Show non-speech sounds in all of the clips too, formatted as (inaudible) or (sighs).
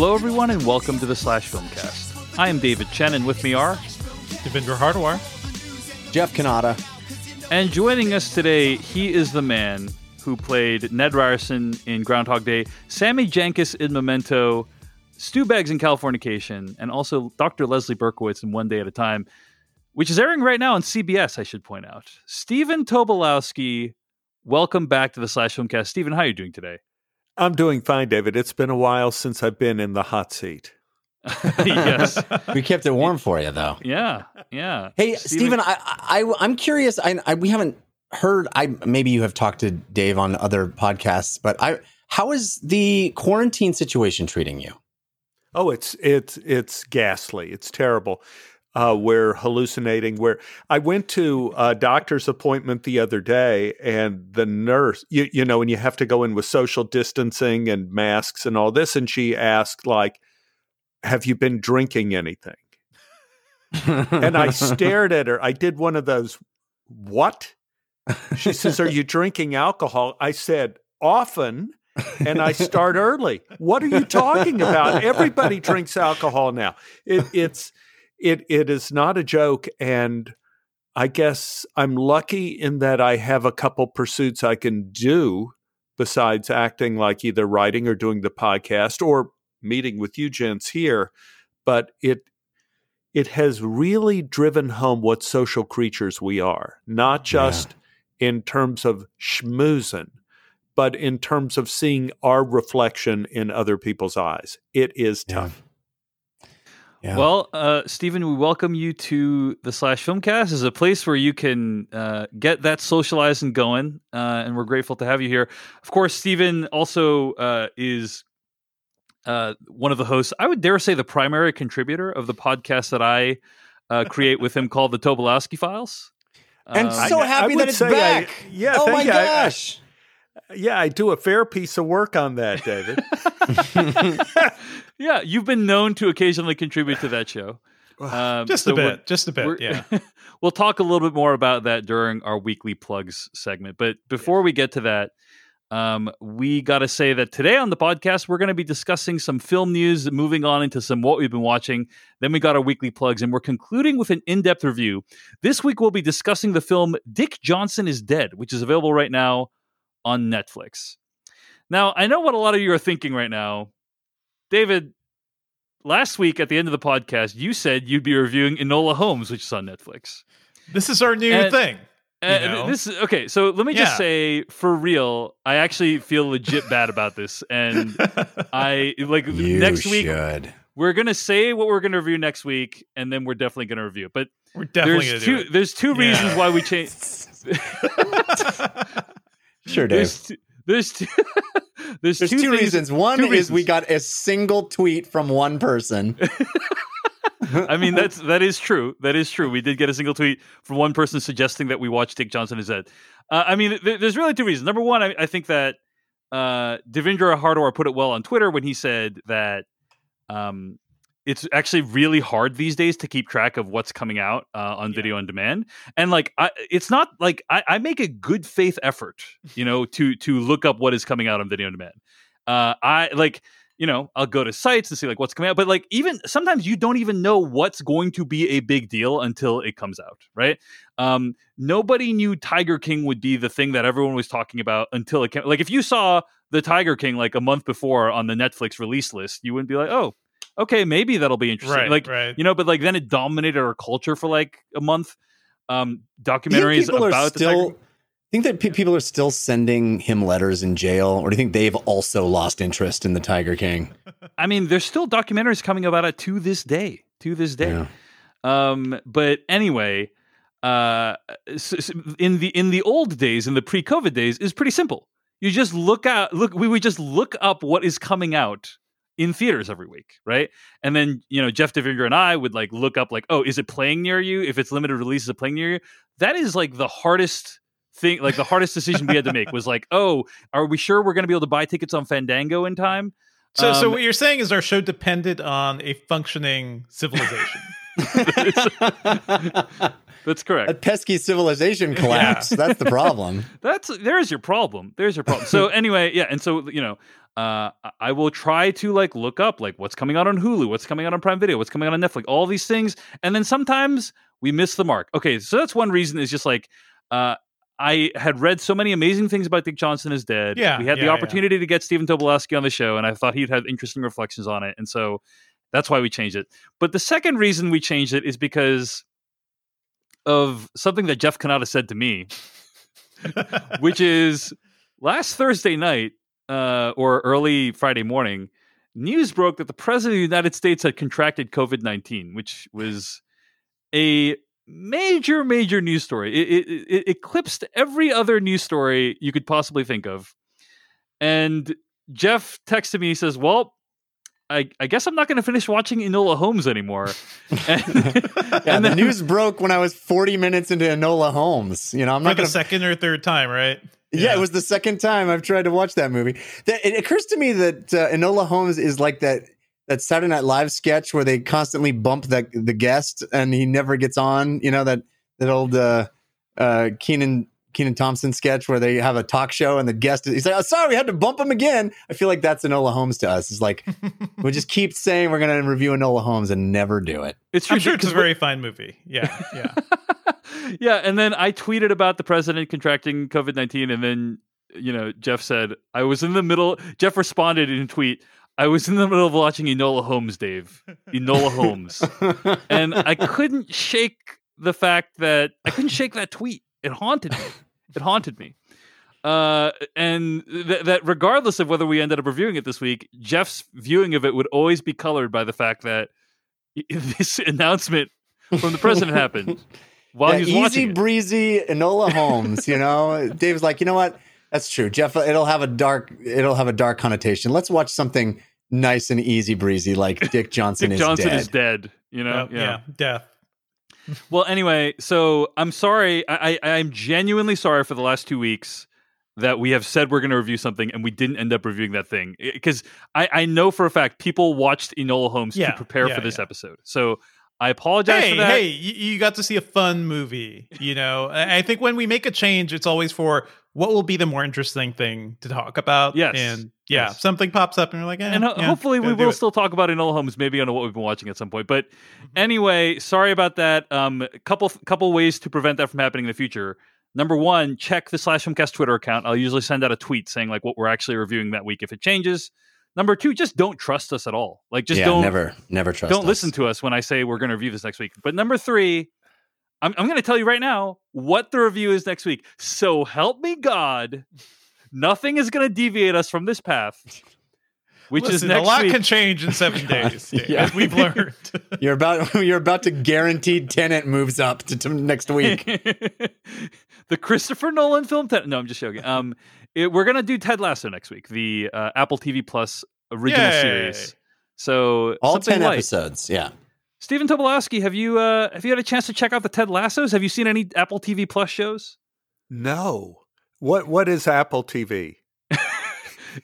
Hello, everyone, and welcome to the Slash Filmcast. I am David Chen, and with me are Devindra Hardawar, Jeff Cannata, and joining us today, he is the man who played Ned Ryerson in Groundhog Day, Sammy Jankis in Memento, Stu Beggs in Californication, and also Dr. Leslie Berkowitz in One Day at a Time, which is airing right now on CBS, I should point out. Stephen Tobolowsky, welcome back to the Slash Filmcast. Stephen, how are you doing today? I'm doing fine, David. It's been a while since I've been in the hot seat. (laughs) yes. (laughs) we kept it warm for you, though. Yeah, yeah. Hey, Stephen, I, I, I'm curious. I, I, we haven't heard. I maybe you have talked to Dave on other podcasts, but I, how is the quarantine situation treating you? Oh, it's it's it's ghastly. It's terrible. Uh, we're hallucinating. Where I went to a doctor's appointment the other day, and the nurse, you, you know, and you have to go in with social distancing and masks and all this, and she asked, like, "Have you been drinking anything?" and I stared at her. I did one of those, "What?" She says, "Are you drinking alcohol?" I said, "Often." and I start early. What are you talking about? Everybody drinks alcohol now. It, it's it it is not a joke, and I guess I'm lucky in that I have a couple pursuits I can do besides acting, like either writing or doing the podcast or meeting with you gents here. But it it has really driven home what social creatures we are, not just yeah. in terms of schmoozing but in terms of seeing our reflection in other people's eyes, it is tough. Yeah. Yeah. Well, uh, Stephen, we welcome you to the Slash Filmcast. is a place where you can uh, get that socializing going, uh, and we're grateful to have you here. Of course, Stephen also uh, is uh, one of the hosts. I would dare say the primary contributor of the podcast that I uh, create with him called the Tobolowsky Files. I'm um, so happy that it's back. I, yeah. Oh my you. gosh. I, yeah, I do a fair piece of work on that, David. (laughs) yeah, you've been known to occasionally contribute to that show. (sighs) Um, just so a bit, just a bit. Yeah, (laughs) we'll talk a little bit more about that during our weekly plugs segment. But before we get to that, um, we got to say that today on the podcast we're going to be discussing some film news, moving on into some what we've been watching. Then we got our weekly plugs, and we're concluding with an in-depth review. This week we'll be discussing the film Dick Johnson is Dead, which is available right now on Netflix. Now, I know what a lot of you are thinking right now. David, last week at the end of the podcast, you said you'd be reviewing Enola Holmes, which is on Netflix. This is our new and, thing. And you know? this is okay. So let me yeah. just say, for real, I actually feel legit bad about this, and (laughs) I like you next week. Should. We're gonna say what we're gonna review next week, and then we're definitely gonna review. But we're definitely there's two. There's two yeah. reasons why we change. (laughs) (laughs) Sure, Dave. There's, two, there's two, there's, there's two, two reasons. One two is reasons. we got a single tweet from one person. (laughs) I mean that's that is true. That is true. We did get a single tweet from one person suggesting that we watch Dick Johnson is Dead. Uh, I mean, th- there's really two reasons. Number one, I, I think that uh, Devindra Hardawar put it well on Twitter when he said that um, it's actually really hard these days to keep track of what's coming out uh, on yeah. video on demand and like I, it's not like I, I, make a good faith effort you know to to look up what is coming out on video on demand uh, i like you know i'll go to sites and see like what's coming out but like even sometimes you don't even know what's going to be a big deal until it comes out right um, nobody knew tiger king would be the thing that everyone was talking about until it came like if you saw the tiger king like a month before on the netflix release list you wouldn't be like oh okay, maybe that'll be interesting. Right, like, right. you know, but like then it dominated our culture for like a month. Um, documentaries about still. I think that pe- people are still sending him letters in jail, or do you think they've also lost interest in the Tiger King? I mean, there's still documentaries coming about it to this day. To this day. Yeah. Um, but anyway, uh, in the in the old days, in the pre-COVID days, is pretty simple. You just look out. Look, we would just look up what is coming out in theaters every week, right? And then you know Jeff Devindra and I would like look up like, oh, is it playing near you? If it's limited release, is it playing near you? That is like the hardest thing, like the hardest decision we had to make was like, (laughs) oh, are we sure we're going to be able to buy tickets on Fandango in time? So, um, so what you're saying is our show depended on a functioning civilization. (laughs) That's correct. A pesky civilization collapse. Yeah. (laughs) That's the problem. That's there's your problem. There's your problem. So (laughs) anyway, yeah, and so you know, uh, I will try to like look up like what's coming out on Hulu, what's coming out on Prime Video, what's coming out on Netflix, all these things, and then sometimes we miss the mark. Okay, so that's one reason is just like uh, I had read so many amazing things about Dick Johnson is dead. Yeah, we had yeah, the opportunity yeah. to get Stephen Tobolowsky on the show, and I thought he'd have interesting reflections on it, and so that's why we changed it. But the second reason we changed it is because of something that Jeff Cannata said to me, (laughs) which is last Thursday night uh, or early Friday morning, news broke that the president of the United States had contracted COVID 19, which was a major, major news story. It, it, it, eclipsed every other news story you could possibly think of. And Jeff texted me, he says, Well, I, I guess I'm not going to finish watching Enola Holmes anymore. (laughs) And, yeah, and the news broke when I was 40 minutes into Enola Holmes. You know, I'm not going to second or third time, right? Yeah. yeah. it was the second time I've tried to watch that movie. That, it occurs to me that uh, Enola Holmes is like that that Saturday Night Live sketch where they constantly bump the the guest and he never gets on. You know that that old uh, uh, Kenan Kenan Thompson sketch where they have a talk show and the guest he's like, oh, sorry, we had to bump him again. I feel like that's Enola Holmes to us. It's like (laughs) we just keep saying we're going to review Enola Holmes and never do it. It's I'm sure it's a very fine movie. Yeah, yeah, (laughs) yeah. And then I tweeted about the president contracting COVID nineteen, and then you know Jeff said I was in the middle. Jeff responded in a tweet. I was in the middle of watching Enola Holmes, Dave. Enola Holmes, (laughs) and I couldn't shake the fact that I couldn't shake that tweet it haunted me. It haunted me. Uh, and th- that regardless of whether we ended up reviewing it this week, Jeff's viewing of it would always be colored by the fact that (laughs) this announcement from the president happened (laughs) while yeah, he's watching. easy watching breezy Enola Holmes. You know, (laughs) Dave's like, you know what? That's true, Jeff. It'll have a dark. It'll have a dark connotation. Let's watch something nice and easy breezy like Dick Johnson Dick is Johnson dead. is dead. You know, yeah, yeah, death well, anyway, so I'm sorry. I, I I'm genuinely sorry for the last two weeks that we have said we're going to review something and we didn't end up reviewing that thing because I, I know for a fact people watched Enola Holmes yeah, to prepare yeah, for this yeah. episode. So I apologize hey, for that. Hey, you, got to see a fun movie. You know, I think when we make a change, it's always for what will be the more interesting thing to talk about. Yes. And yeah, yes. something pops up and you're like, eh, and ho- yeah, hopefully we will still talk about Enola Holmes, maybe on what we've been watching at some point. But mm-hmm. anyway, sorry about that. Um, couple couple ways to prevent that from happening in the future. Number one, check the Slash Filmcast Twitter account. I'll usually send out a tweet saying like what we're actually reviewing that week if it changes. Number two, just don't trust us at all. Like, just yeah, don't never, never trust. Don't us. listen to us when I say we're going to review this next week. But number three, I'm, I'm going to tell you right now what the review is next week. So help me God, nothing is going to deviate us from this path. Which Listen, is next a lot week. can change in seven (laughs) days, yeah. as we've learned. (laughs) you're about (laughs) you're about to guaranteed Tenet moves up to, to next week. the Christopher Nolan film. Ten- no, I'm just joking. Um, it, we're gonna do Ted Lasso next week, the uh, Apple TV Plus original Yay. series. So all ten light. episodes, yeah. Stephen Tobolowsky, have you uh, have you had a chance to check out the Ted Lassos? Have you seen any Apple TV Plus shows? No. What what is Apple TV? (laughs)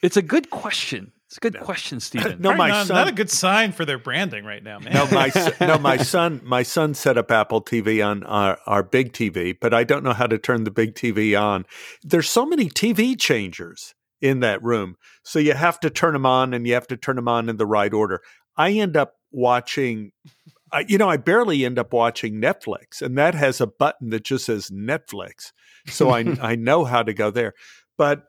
it's a good question. It's a good no. question, (laughs) Stephen. no, my not, son, not a good sign for their branding right now, man. No, my (laughs) no, my son, my son set up Apple TV on our, our big TV, but I don't know how to turn the big TV on. There's so many TV changers in that room, so you have to turn them on, and you have to turn them on in the right order. I end up watching. Uh, you know, I barely end up watching Netflix, and that has a button that just says Netflix, so I (laughs) I know how to go there. But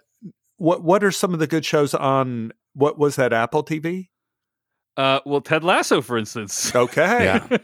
what what are some of the good shows on what was that Apple TV? Uh, well, Ted Lasso, for instance. Okay. Yeah. (laughs)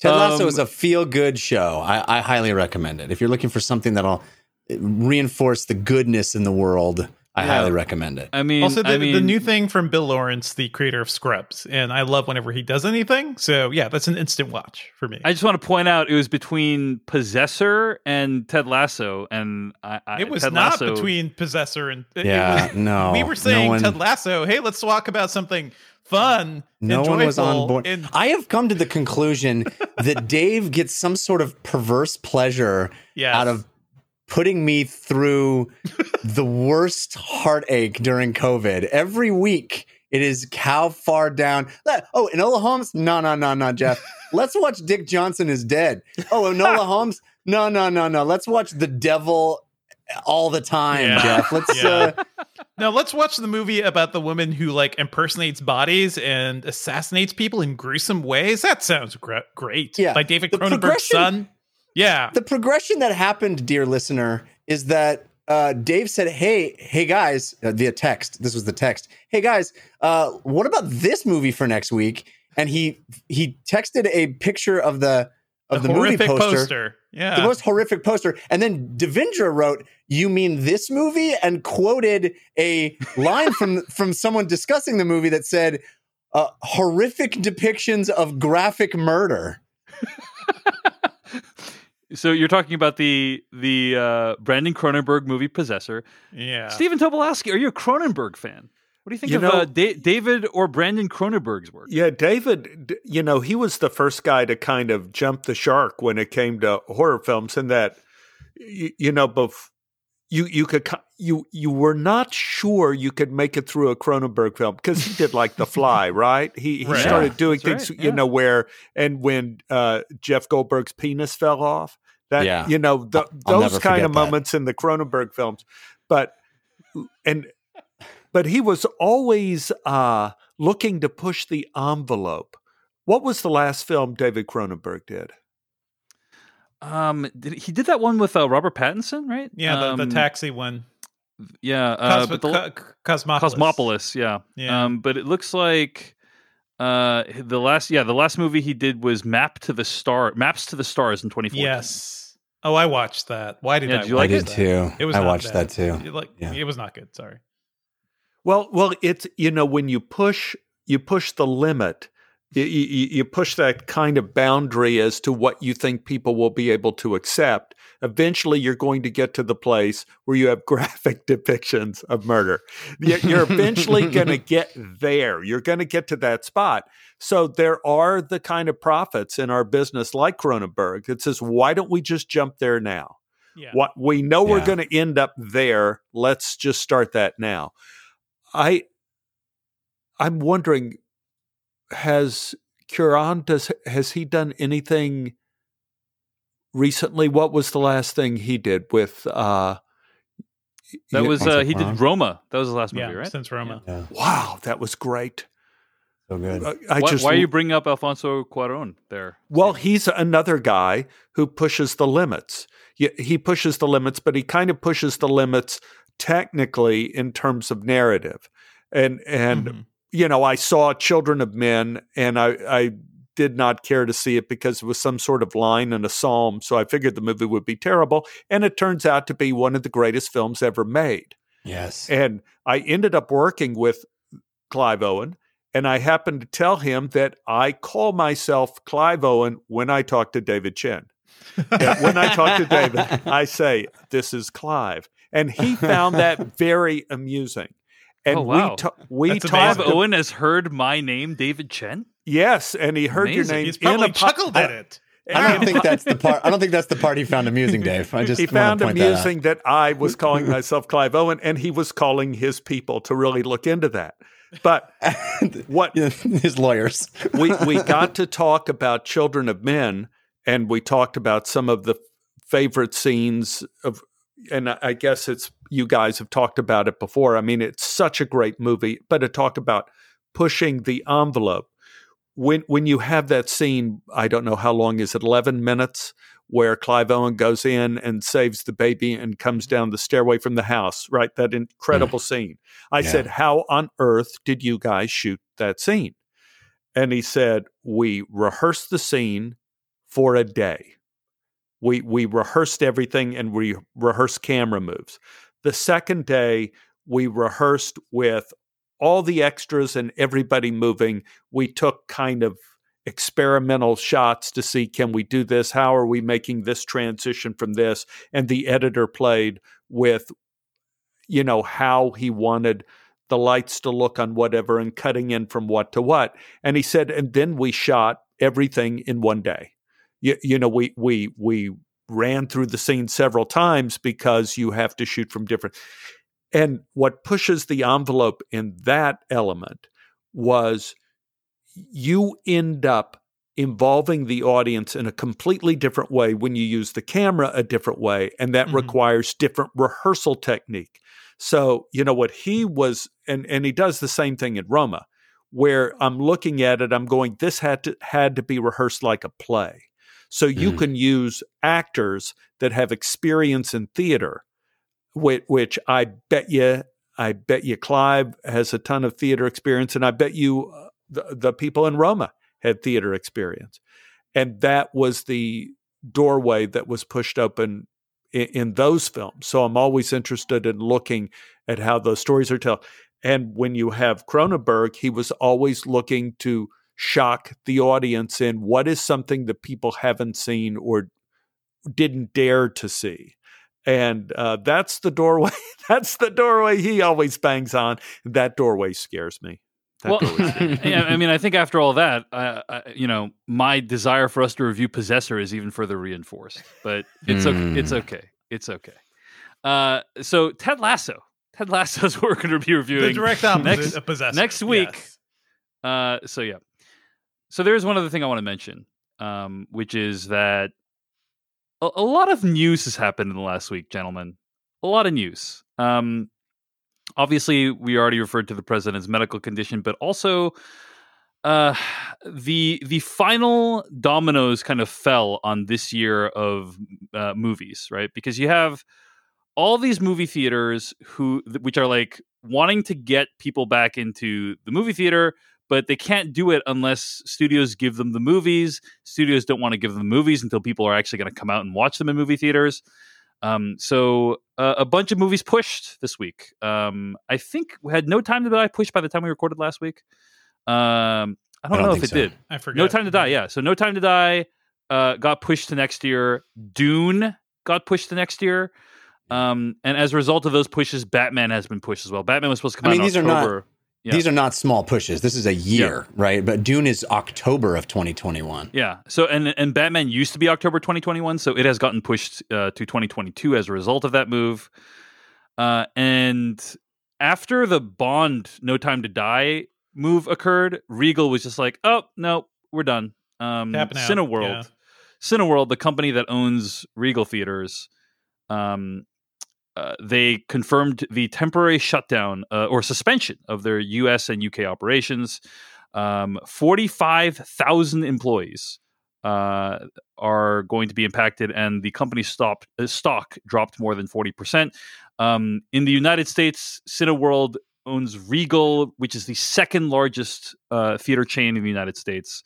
Ted Lasso um, is a feel good show. I, I, highly recommend it. If you're looking for something that'll reinforce the goodness in the world, I yeah. highly recommend it. I mean, also the, I mean, the new thing from Bill Lawrence, the creator of Scrubs, and I love whenever he does anything. So yeah, that's an instant watch for me. I just want to point out it was between Possessor and Ted Lasso, and I, I, it was Ted not Lasso, between Possessor and yeah, was, no. We were saying no one, Ted Lasso. Hey, let's talk about something fun. No one was on board. And, I have come to the conclusion that Dave gets some sort of perverse pleasure (laughs) yes. out of putting me through the worst heartache during COVID. Every week It is how far down. Oh, Enola Holmes? No, no, no, no, Jeff. (laughs) Let's watch Dick Johnson is dead. Oh, Enola (laughs) Holmes? No, no, no, no. Let's watch The Devil all the time, Yeah. Jeff. Let's. Yeah. Uh, Now let's watch the movie about the woman who like impersonates bodies and assassinates people in gruesome ways. That sounds gre- great. Yeah. by David Cronenberg's son. Yeah, the progression that happened, dear listener, is that uh, Dave said, "Hey, hey guys," uh, via text. This was the text. Hey guys, uh, what about this movie for next week? And he he texted a picture of the of the, A movie horrific poster, Yeah, the most horrific poster, and then Devindra wrote, "You mean this movie?" and quoted a line from (laughs) from someone discussing the movie that said, uh, "Horrific depictions of graphic murder." (laughs) So you're talking about the the uh, Brandon Cronenberg movie Possessor. yeah. Stephen Tobolowsky, are you a Cronenberg fan? What do you think You of know- uh, da- David or Brandon Cronenberg's work? Yeah, David, you know, he was the first guy to kind of jump the shark when it came to horror films, and that, you, you know, bef- you you could you you were not sure you could make it through a Cronenberg film because he did like The (laughs) Fly, right? He he Right. started Yeah, doing that's things, right, you yeah. know, where and when uh, Jeff Goldberg's penis fell off, that Yeah. you know, the, those kind of that. moments in the Cronenberg films, but and but he was always uh, looking to push the envelope. What was the last film David Cronenberg did? Um, did, he did that one with uh, Robert Pattinson, right? yeah, the, the Um, taxi one. Yeah, uh, Cosmo- but the, Co- Cosmopolis. Cosmopolis, yeah. Yeah. Um, but it looks like uh the last yeah the last movie he did was Map to the Star Maps to the Stars in 2014. Yes. Oh, I watched that. Why did Yeah, I? did you watch like it? that? too. It was. I not watched bad. that too. Like, Yeah. it was not good. Sorry. Well, well, it's you know when you push you push the limit, you, you, you push that kind of boundary as to what you think people will be able to accept. Eventually, you're going to get to the place where you have (laughs) graphic depictions of murder. You're you're eventually (laughs) going to get there. You're going to get to that spot. So there are the kind of prophets in our business like Cronenberg that says, "Why don't we just jump there now?" Yeah. What we know we're going to end up there. Let's just start that now. I I'm wondering has Cuarón does has he done anything recently? What was the last thing he did with uh That was uh, he did Roma. That was the last Yeah. movie, right? Since Roma. Yeah, wow, that was great. so good. Uh, I why, just why are you bringing up Alfonso Cuarón there? Well, he's another guy who pushes the limits. He- He pushes the limits, but he kind of pushes the limits technically in terms of narrative. And and Mhm. You know, I saw Children of Men, and I I did not care to see it because it was some sort of line in a psalm. So I figured the movie would be terrible, and it turns out to be one of the greatest films ever made. yes. And I ended up working with Clive Owen, and I happened to tell him that I call myself Clive Owen when I talk to David Chen. When I talk to David, (laughs) I say, This is Clive. And he found that very amusing. And Oh, wow. we, ta- we That's Clive talked. amazing. Owen has heard my name, David Chen. Yes, and he heard your name He's in probably a po- chuckled at it. (laughs) I don't think that's the part. I don't think that's the part he found amusing, Dave. I just he wanna found point that out. amusing that, I was calling myself Clive Owen, and he was calling his people to really look into that. But (laughs) what his lawyers. we we got to talk about Children of Men, and we talked about some of the favorite scenes of. And I guess it's you guys have talked about it before. I mean, it's such a great movie, but to talk about pushing the envelope when when you have that scene, I don't know how long is it, eleven minutes, where Clive Owen goes in and saves the baby and comes down the stairway from the house. Right, that mm. incredible scene. I Yeah. said, "How on earth did you guys shoot that scene?" And he said, "We rehearsed the scene for a day. We we rehearsed everything and we rehearsed camera moves. The second day, we rehearsed with all the extras and everybody moving. We took kind of experimental shots to see can we do this? How are we making this transition from this? And the editor played with, you know, how he wanted the lights to look on whatever and cutting in from what to what. And he said, and then we shot everything in one day. You, you know, we we we ran through the scene several times because you have to shoot from different. And what pushes the envelope in that element was you end up involving the audience in a completely different way when you use the camera a different way and that Mhm. requires different rehearsal technique so you know what he was and and he does the same thing in roma where i'm looking at it i'm going this had to had to be rehearsed like a play so you Mhm. can use actors that have experience in theater which, which i bet you i bet you clive has a ton of theater experience and i bet you uh, the, the people in roma had theater experience. And that was the doorway that was pushed open in, in, those films. So I'm always interested in looking at how those stories are told. And when you have Cronenberg, he was always looking to shock the audience in what is something that people haven't seen or didn't dare to see. And uh, that's the doorway. (laughs) that's the doorway he always bangs on. That doorway scares me. That well, scares me. (laughs) yeah, I mean, I think after all that, uh, uh, you know, my desire for us to review Possessor is even further reinforced. But it's okay. It's Mm. okay. It's okay. Uh, so Ted Lasso. Ted Lasso is (laughs) what we're going to be reviewing. The direct opposite next- of Possessor. next week. Yes. Uh, so yeah. So there's one other thing I want to mention, um, which is that a, a lot of news has happened in the last week, gentlemen. A lot of news. Um, obviously, we already referred to the president's medical condition, but also uh, the the final dominoes kind of fell on this year of uh, movies, right? Because you have all these movie theaters who which are like wanting to get people back into the movie theater but they can't do it unless studios give them the movies. Studios don't want to give them the movies until people are actually going to come out and watch them in movie theaters. Um, so uh, a bunch of movies pushed this week. Um, i think we had no time to die pushed by the time we recorded last week. Um, i don't, don't know if it so. did I forgot. no time to die yeah. So no time to die uh, got pushed to next year. Dune got pushed to next year. Um, and as a result of those pushes batman has been pushed as well. Batman was supposed to come I mean, out in these are not- october Yeah. These are not small pushes. This is a year, right? But Dune is October of 2021. Yeah. So and and Batman used to be October 2021, so it has gotten pushed uh, to 2022 as a result of that move. Uh, and after the Bond No Time to Die move occurred, Regal was just like, "Oh no, we're done." Um, Cineworld, yeah. Cineworld, the company that owns Regal theaters, um, uh, they confirmed the temporary shutdown uh, or suspension of their U.S. and U.K. operations. Um, Forty-five thousand employees uh, are going to be impacted, and the company's stopped, uh, stock dropped more than forty percent. Um, in the United States, Cineworld owns Regal, which is the second largest uh, theater chain in the United States.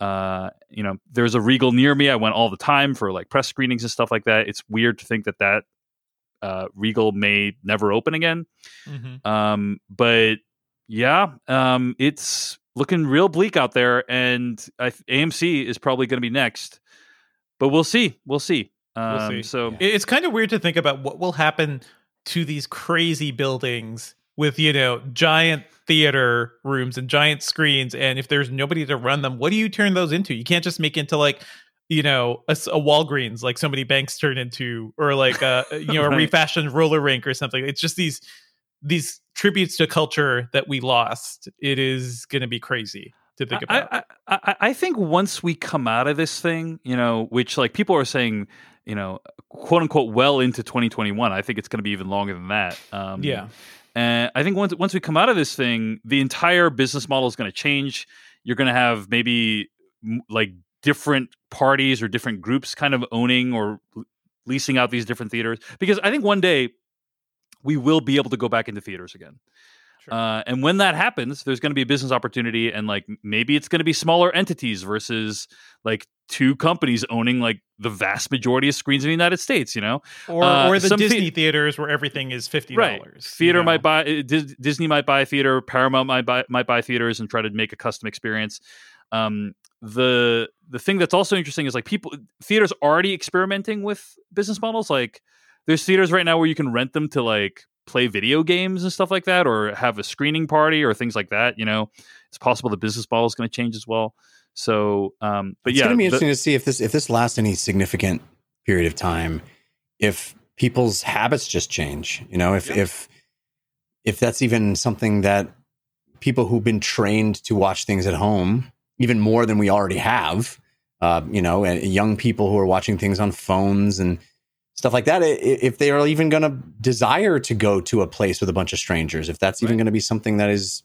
Uh, you know, there's a Regal near me. I went all the time for like press screenings and stuff like that. It's weird to think that that uh, Regal may never open again. Mhm. Um, but yeah, um, it's looking real bleak out there, and I, AMC is probably going to be next. But we'll see. We'll see. Um, see. So It- It's kind of weird to think about what will happen to these crazy buildings with, you know, giant theater rooms and giant screens. And if there's nobody to run them, what do you turn those into? You can't just make into like, you know, a Walgreens, like so many banks turn into, or like a, you (laughs) know, a refashioned roller rink or something. It's just these, these tributes to culture that we lost. It is going to be crazy to think about. I, I, I, I think once we come out of this thing, you know, which like people are saying, you know, quote unquote, well into 2021. I think it's going to be even longer than that. Um, yeah. And I think once once we come out of this thing, the entire business model is going to change. You're going to have maybe like different parties or different groups kind of owning or leasing out these different theaters because I think one day we will be able to go back into theaters again. Sure. Uh, and when that happens, there's going to be a business opportunity, and like maybe it's going to be smaller entities versus like two companies owning like the vast majority of screens in the United States. You know, Or, uh, or the Disney theaters where everything is $50. right? you Theater know? might buy uh, Disney might buy a theater, Paramount might buy might buy theaters and try to make a custom experience. Um, the the thing that's also interesting is like people theaters already experimenting with business models. Like there's theaters right now where you can rent them to like play video games and stuff like that, or have a screening party or things like that. You know, it's possible the business model is going to change as well. So, um, but it's yeah, it's going to be the- interesting to see if this if this lasts any significant period of time. If people's habits just change, you know, if Yeah. if if that's even something that people who've been trained to watch things at home even more than we already have. Uh, you know, and young people who are watching things on phones and stuff like that. If they are even going to desire to go to a place with a bunch of strangers, if that's even Right. going to be something that is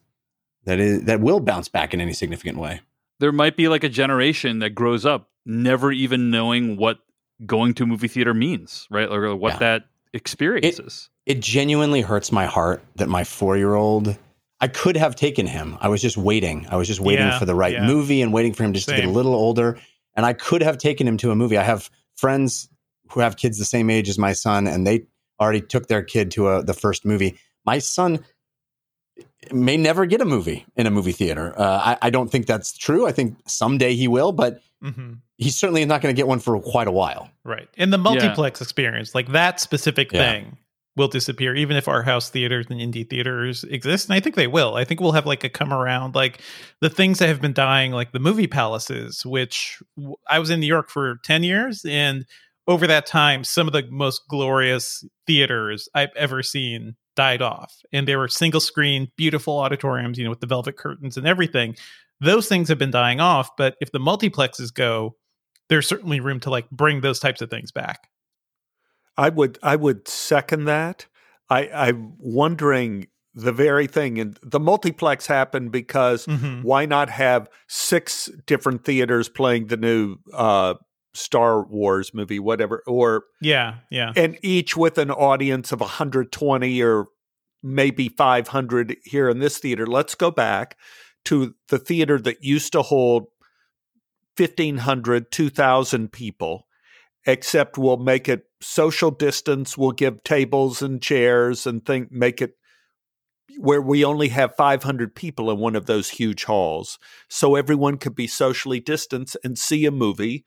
that is that will bounce back in any significant way. there might be like a generation that grows up never even knowing what going to a movie theater means, right? Or what Yeah. that experience It- is. It genuinely hurts my heart that my four year old. I could have taken him. I was just waiting. I was just waiting Yeah, for the right yeah. movie and waiting for him just to get a little older. And I could have taken him to a movie. I have friends who have kids the same age as my son, and they already took their kid to a, the first movie. My son may never get a movie in a movie theater. Uh, I, I don't think that's true. I think someday he will, but hmm he certainly is not going to get one for quite a while. Right. And the multiplex experience, like that specific Yeah. thing, will disappear, even if our house theaters and indie theaters exist. And I think they will. I think we'll have like a come around, like the things that have been dying, like the movie palaces, which I was in New York for 10 years. And over that time, some of the most glorious theaters I've ever seen died off. And they were single screen, beautiful auditoriums, you know, with the velvet curtains and everything. Those things have been dying off. But if the multiplexes go, there's certainly room to like bring those types of things back. I would I would second that. I, I'm wondering the very thing, and the multiplex happened because Mhm. why not have six different theaters playing the new uh, Star Wars movie, whatever, or Yeah, yeah. and each with an audience of 120 or maybe 500 here in this theater. Let's go back to the theater that used to hold 1,500, 2,000 people, except we'll make it social distance. We'll give tables and chairs and think, make it where we only have 500 people in one of those huge halls. So everyone could be socially distanced and see a movie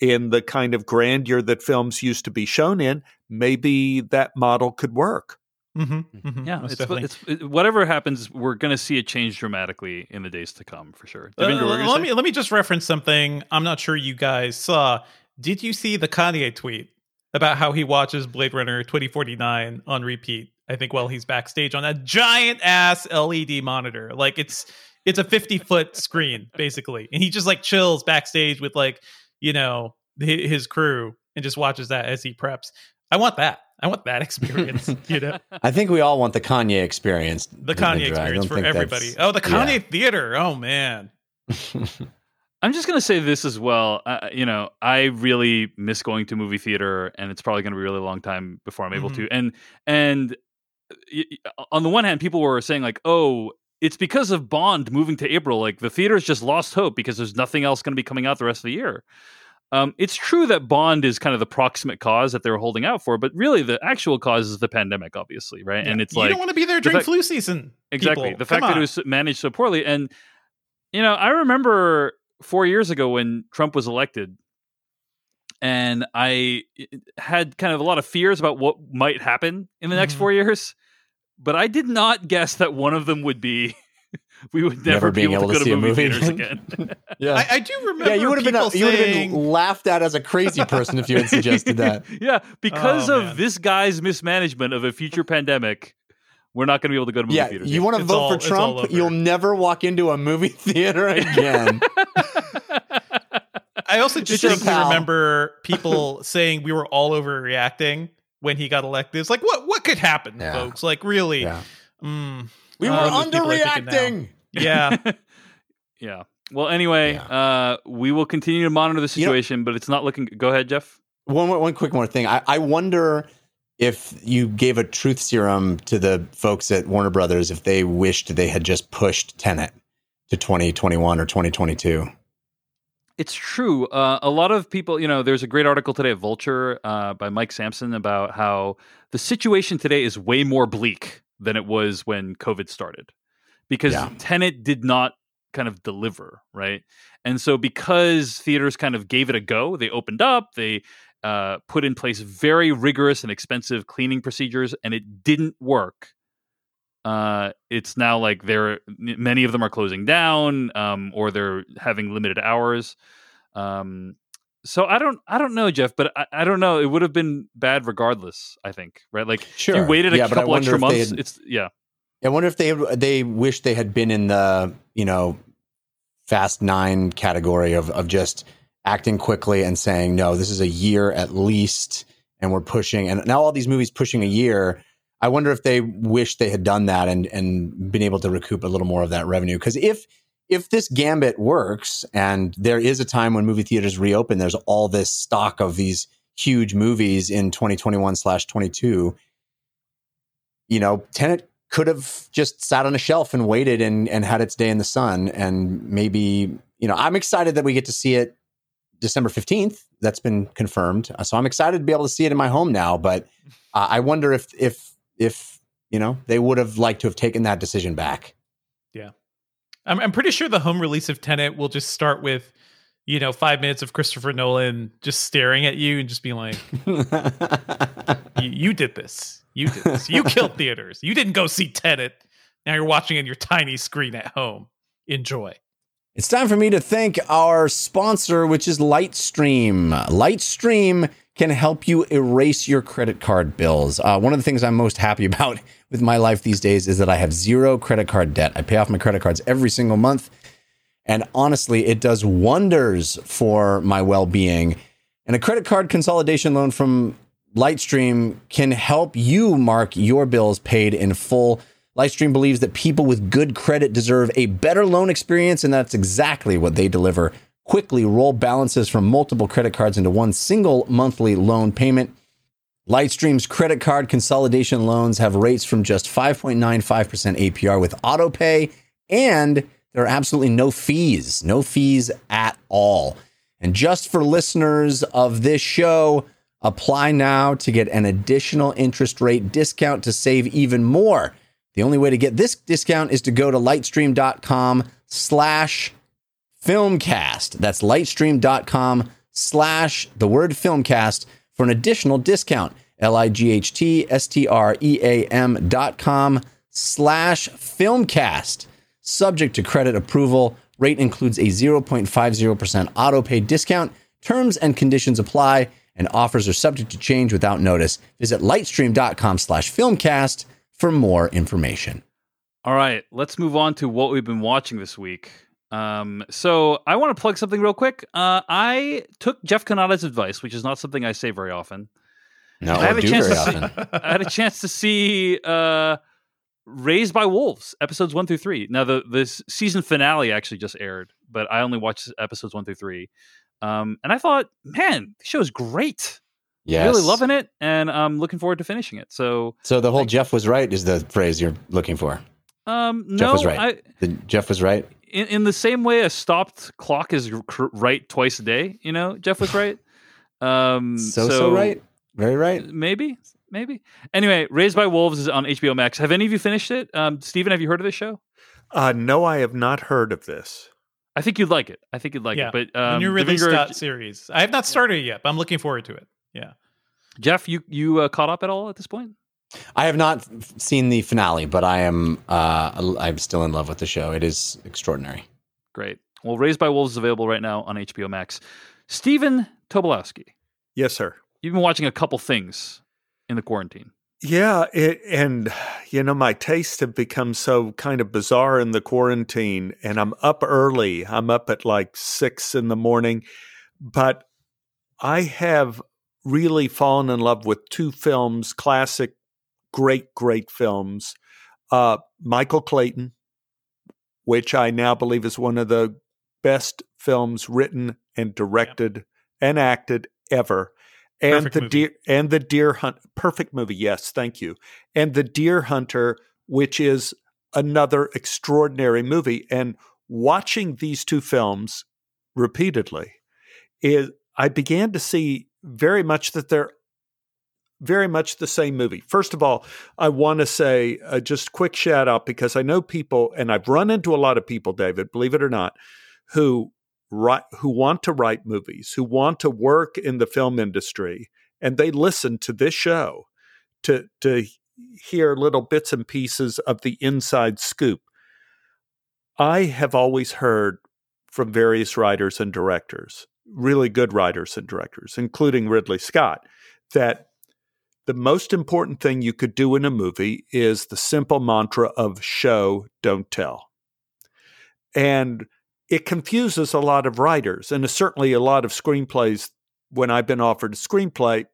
in the kind of grandeur that films used to be shown in. Maybe that model could work. Mm-hmm, mm-hmm. Yeah, it's, it's it, whatever happens, we're going to see it change dramatically in the days to come for sure. Uh, Devindra, what were you gonna let me let me just reference something. I'm not sure you guys saw. Did you see the Kanye tweet about how he watches Blade Runner 2049 on repeat? I think while he's backstage on a giant ass LED monitor, like it's it's a 50 foot screen basically, and he just like chills backstage with like you know hi- his crew and just watches that as he preps. I want that. I want that (laughs) experience. (laughs) you know, I think we all want the Kanye experience. the Kanye experience for everybody. Oh, the yeah. Kanye theater. Oh man. (laughs) I'm just going to say this as well. Uh, you know, I really miss going to movie theater, and it's probably going to be a really long time before I'm able Mhm. to. And and on the one hand, people were saying like, "Oh, it's because of Bond moving to April. Like the theaters just lost hope because there's nothing else going to be coming out the rest of the year." Um, it's true that Bond is kind of the proximate cause that they're holding out for, but really the actual cause is the pandemic, obviously, right? And it's you like you don't want to be there the during fact- flu season. Exactly. people. The fact Come that it was managed so poorly. And, you know, I remember four years ago when Trump was elected, and I had kind of a lot of fears about what might happen in the next Mhm. four years. But I did not guess that one of them would be (laughs) we would never, Never be being able, able to to go see to a movie movie theaters again. again. (laughs) (laughs) yeah. I, I do remember. yeah, you would have been people you would have saying, been laughed at as a crazy person if you had suggested that. yeah, because Oh, of man. this guy's mismanagement of a future pandemic, we're not going to be able to go to movie Yeah, theaters. you want to vote all- for Trump? You'll never walk into a movie (laughs) theater again. (laughs) I also It's distinctly just remember people (laughs) saying we were all overreacting when he got elected. It's like what what could happen, Yeah. folks? Like really? yeah. Mm, We were don't know what those people are thinking now. underreacting. yeah. yeah. Well, anyway, Yeah. uh, we will continue to monitor the You know- situation, but it's not looking. Go ahead, Jeff. One more- one quick more thing. I, I wonder if you gave a truth serum to the folks at Warner Brothers if they wished they had just pushed Tenet to 2021 or 2022. It's true. Uh, a lot of people, you know, there's a great article today at Vulture uh, by Mike Sampson about how the situation today is way more bleak than it was when COVID started because Yeah. Tenet did not kind of deliver, right? And so because theaters kind of gave it a go, they opened up, they uh, put in place very rigorous and expensive cleaning procedures, and it didn't work. Uh, it's now like they're many of them are closing down, um, or they're having limited hours. Um, so I don't, I don't know, Jeff, but I, I don't know. It would have been bad regardless. I think, right? Like if Sure. you waited a Yeah, couple extra months. had- It's yeah, I wonder if they they wish they had been in the you know Fast Nine category of of just acting quickly and saying no, this is a year at least, and we're pushing. And now all these movies pushing a year. I wonder if they wish they had done that and and been able to recoup a little more of that revenue. Because if if this gambit works and there is a time when movie theaters reopen, there's all this stock of these huge movies in 2021 slash 22. You know, Tenet could have just sat on a shelf and waited and and had its day in the sun and maybe you know i'm excited that we get to see it december 15th that's been confirmed so i'm excited to be able to see it in my home now but uh, i wonder if if if you know they would have liked to have taken that decision back yeah i'm, I'm pretty sure the home release of tenet will just start with you know five minutes of christopher nolan just staring at you and just being like (laughs) you, you did this you did this. You killed (laughs) theaters. You didn't go see Tenet. Now you're watching in your tiny screen at home. Enjoy. It's time for me to thank our sponsor, which is Lightstream. Lightstream can help you erase your credit card bills. Uh, one of the things I'm most happy (laughs) about with my life these days is that I have zero credit card debt. I pay off my credit cards every single month. And honestly, it does wonders for my well being. And a credit card consolidation loan from Lightstream can help you mark your bills paid in full. Lightstream believes that people with good credit deserve a better loan experience, and that's exactly what they deliver. Quickly roll balances from multiple credit cards into one single monthly loan payment. Lightstream's credit card consolidation loans have rates from just 5.95% APR with autopay, and there are absolutely no fees, no fees at all. And just for listeners of this show, Apply now to get an additional interest rate discount to save even more. The only way to get this discount is to go to lightstream.com slash filmcast. That's lightstream.com slash the word filmcast for an additional discount. L-I-G-H-T-S-T-R-E-A-M dot com slash filmcast. Subject to credit approval. Rate includes a 0.50% auto pay discount. Terms and conditions apply and offers are subject to change without notice. Visit lightstream.com slash filmcast for more information. All right, let's move on to what we've been watching this week. Um, so I want to plug something real quick. Uh, I took Jeff Cannata's advice, which is not something I say very often. No, I had a do chance very to see, often. (laughs) I had a chance to see uh, Raised by Wolves episodes one through three. Now the this season finale actually just aired, but I only watched episodes one through three. Um, and I thought, man, the show is great. Yes. Really loving it, and I'm looking forward to finishing it. So, So the whole Thank- Jeff was right is the phrase you're looking for. um, Jeff no, was right. I, The, Jeff was right. in, in the same way a stopped clock is cr- right twice a day. You know, Jeff was right. (laughs) Um, So, so, right. Very right. Maybe, maybe. Anyway, Raised by Wolves is on HBO Max. Have any of you finished it? Um, Stephen, have you heard of this show? Uh, no, I have not heard of this. I think you'd like it. I think you'd like Yeah. it. But the um, new Ridley Devindra- Scott series. I have not started it yet, but I'm looking forward to it. Yeah. Jeff, you you uh, caught up at all at this point? I have not seen the finale, but I am uh, I'm still in love with the show. It is extraordinary. Great. Well, Raised by Wolves is available right now on HBO Max. Stephen Tobolowsky, Yes, sir. you've been watching a couple things in the quarantine. Yeah, it, and you know my tastes have become so kind of bizarre in the quarantine, and I'm up early. I'm up at like six in the morning, but I have really fallen in love with two films, classic, great, great films. Uh, Michael Clayton, which I now believe is one of the best films written and directed and acted ever. And Perfect the movie. deer and the deer hunt perfect movie, yes, thank you. And the Deer Hunter, which is another extraordinary movie. And watching these two films repeatedly, is I began to see very much that they're very much the same movie. First of all, I want to say uh, just quick shout out because I know people, and I've run into a lot of people, David, believe it or not, who write, who want to write movies, who want to work in the film industry, and they listen to this show to to hear little bits and pieces of the inside scoop. I have always heard from various writers and directors, really good writers and directors, including Ridley Scott, that the most important thing you could do in a movie is the simple mantra of show, don't tell. And it confuses a lot of writers, and certainly a lot of screenplays. When I've been offered a screenplay,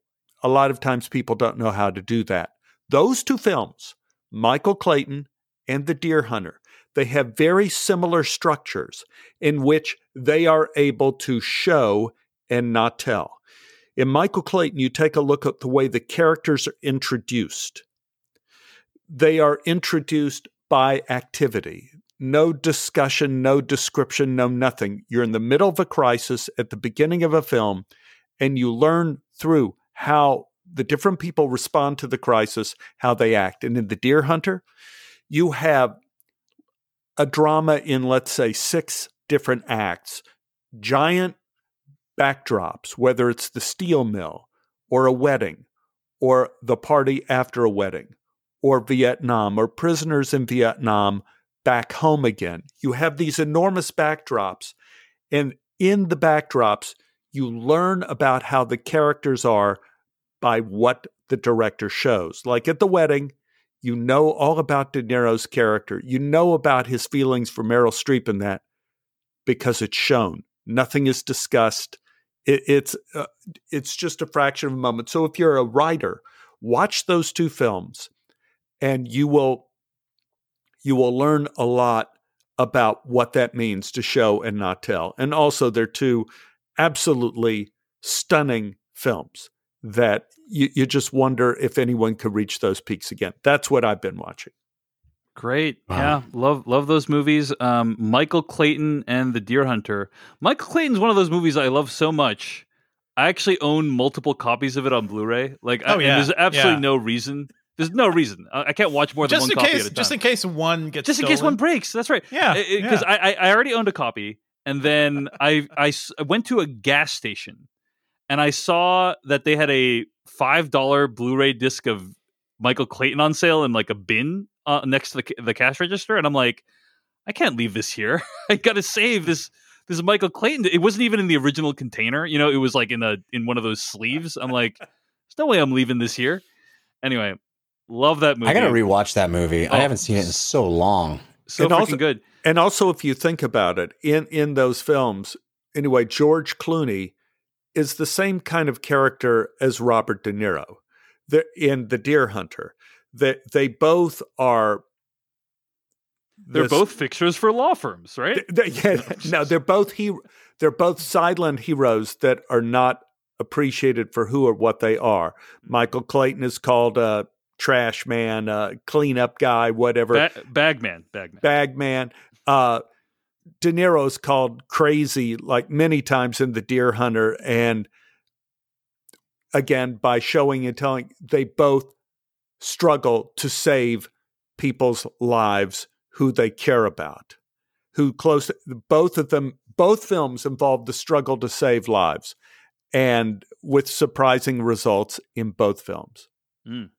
a lot of times people don't know how to do that. Those two films, Michael Clayton and The Deer Hunter, they have very similar structures in which they are able to show and not tell. In Michael Clayton, you take a look at the way the characters are introduced. They are introduced by activity. No discussion, no description, no nothing. You're in the middle of a crisis at the beginning of a film, and you learn through how the different people respond to the crisis, how they act. And in The Deer Hunter, you have a drama in, let's say, six different acts, giant backdrops, whether it's the steel mill or a wedding or the party after a wedding or Vietnam or prisoners in Vietnam back home again. You have these enormous backdrops. And in the backdrops, you learn about how the characters are by what the director shows. Like at the wedding, you know all about De Niro's character. You know about his feelings for Meryl Streep in that because it's shown. Nothing is discussed. It, it's uh, it's just a fraction of a moment. So if you're a writer, watch those two films, and you will you will learn a lot about what that means to show and not tell. And also, they're two absolutely stunning films that you, you just wonder if anyone could reach those peaks again. That's what I've been watching. Great. Wow. Yeah. Love love those movies. Um, Michael Clayton and The Deer Hunter. Michael Clayton's one of those movies I love so much. I actually own multiple copies of it on Blu-ray. Like, oh, I, yeah. there's absolutely yeah. no reason. There's no reason. I can't watch more than just one copy case, at a time. Just in case one gets Just in stolen. case one breaks. That's right. Yeah. Because yeah. I, I already owned a copy, and then (laughs) I I went to a gas station, and I saw that they had a five dollar Blu-ray disc of Michael Clayton on sale in like a bin uh, next to the, the cash register, and I'm like, I can't leave this here. (laughs) I got to save this this Michael Clayton. It wasn't even in the original container. You know, it was like in a in one of those sleeves. I'm like, there's no way I'm leaving this here. Anyway, love that movie. I got to rewatch that movie. Oh, I haven't seen it in so long. So and freaking also, good. And also, if you think about it, in in those films, anyway, George Clooney is the same kind of character as Robert De Niro in The Deer Hunter. They, they both are. They're this, both fixtures for law firms, right? They, they, yeah, (laughs) no, they're both he, they're both silent heroes that are not appreciated for who or what they are. Michael Clayton is called a trash man, a cleanup guy, whatever. Ba- bagman, bagman, bagman. Uh, De Niro's called crazy like many times in The Deer Hunter, and again by showing and telling, they both struggle to save people's lives who they care about, who close. Both of them, both films involve the struggle to save lives, and with surprising results in both films. Mm.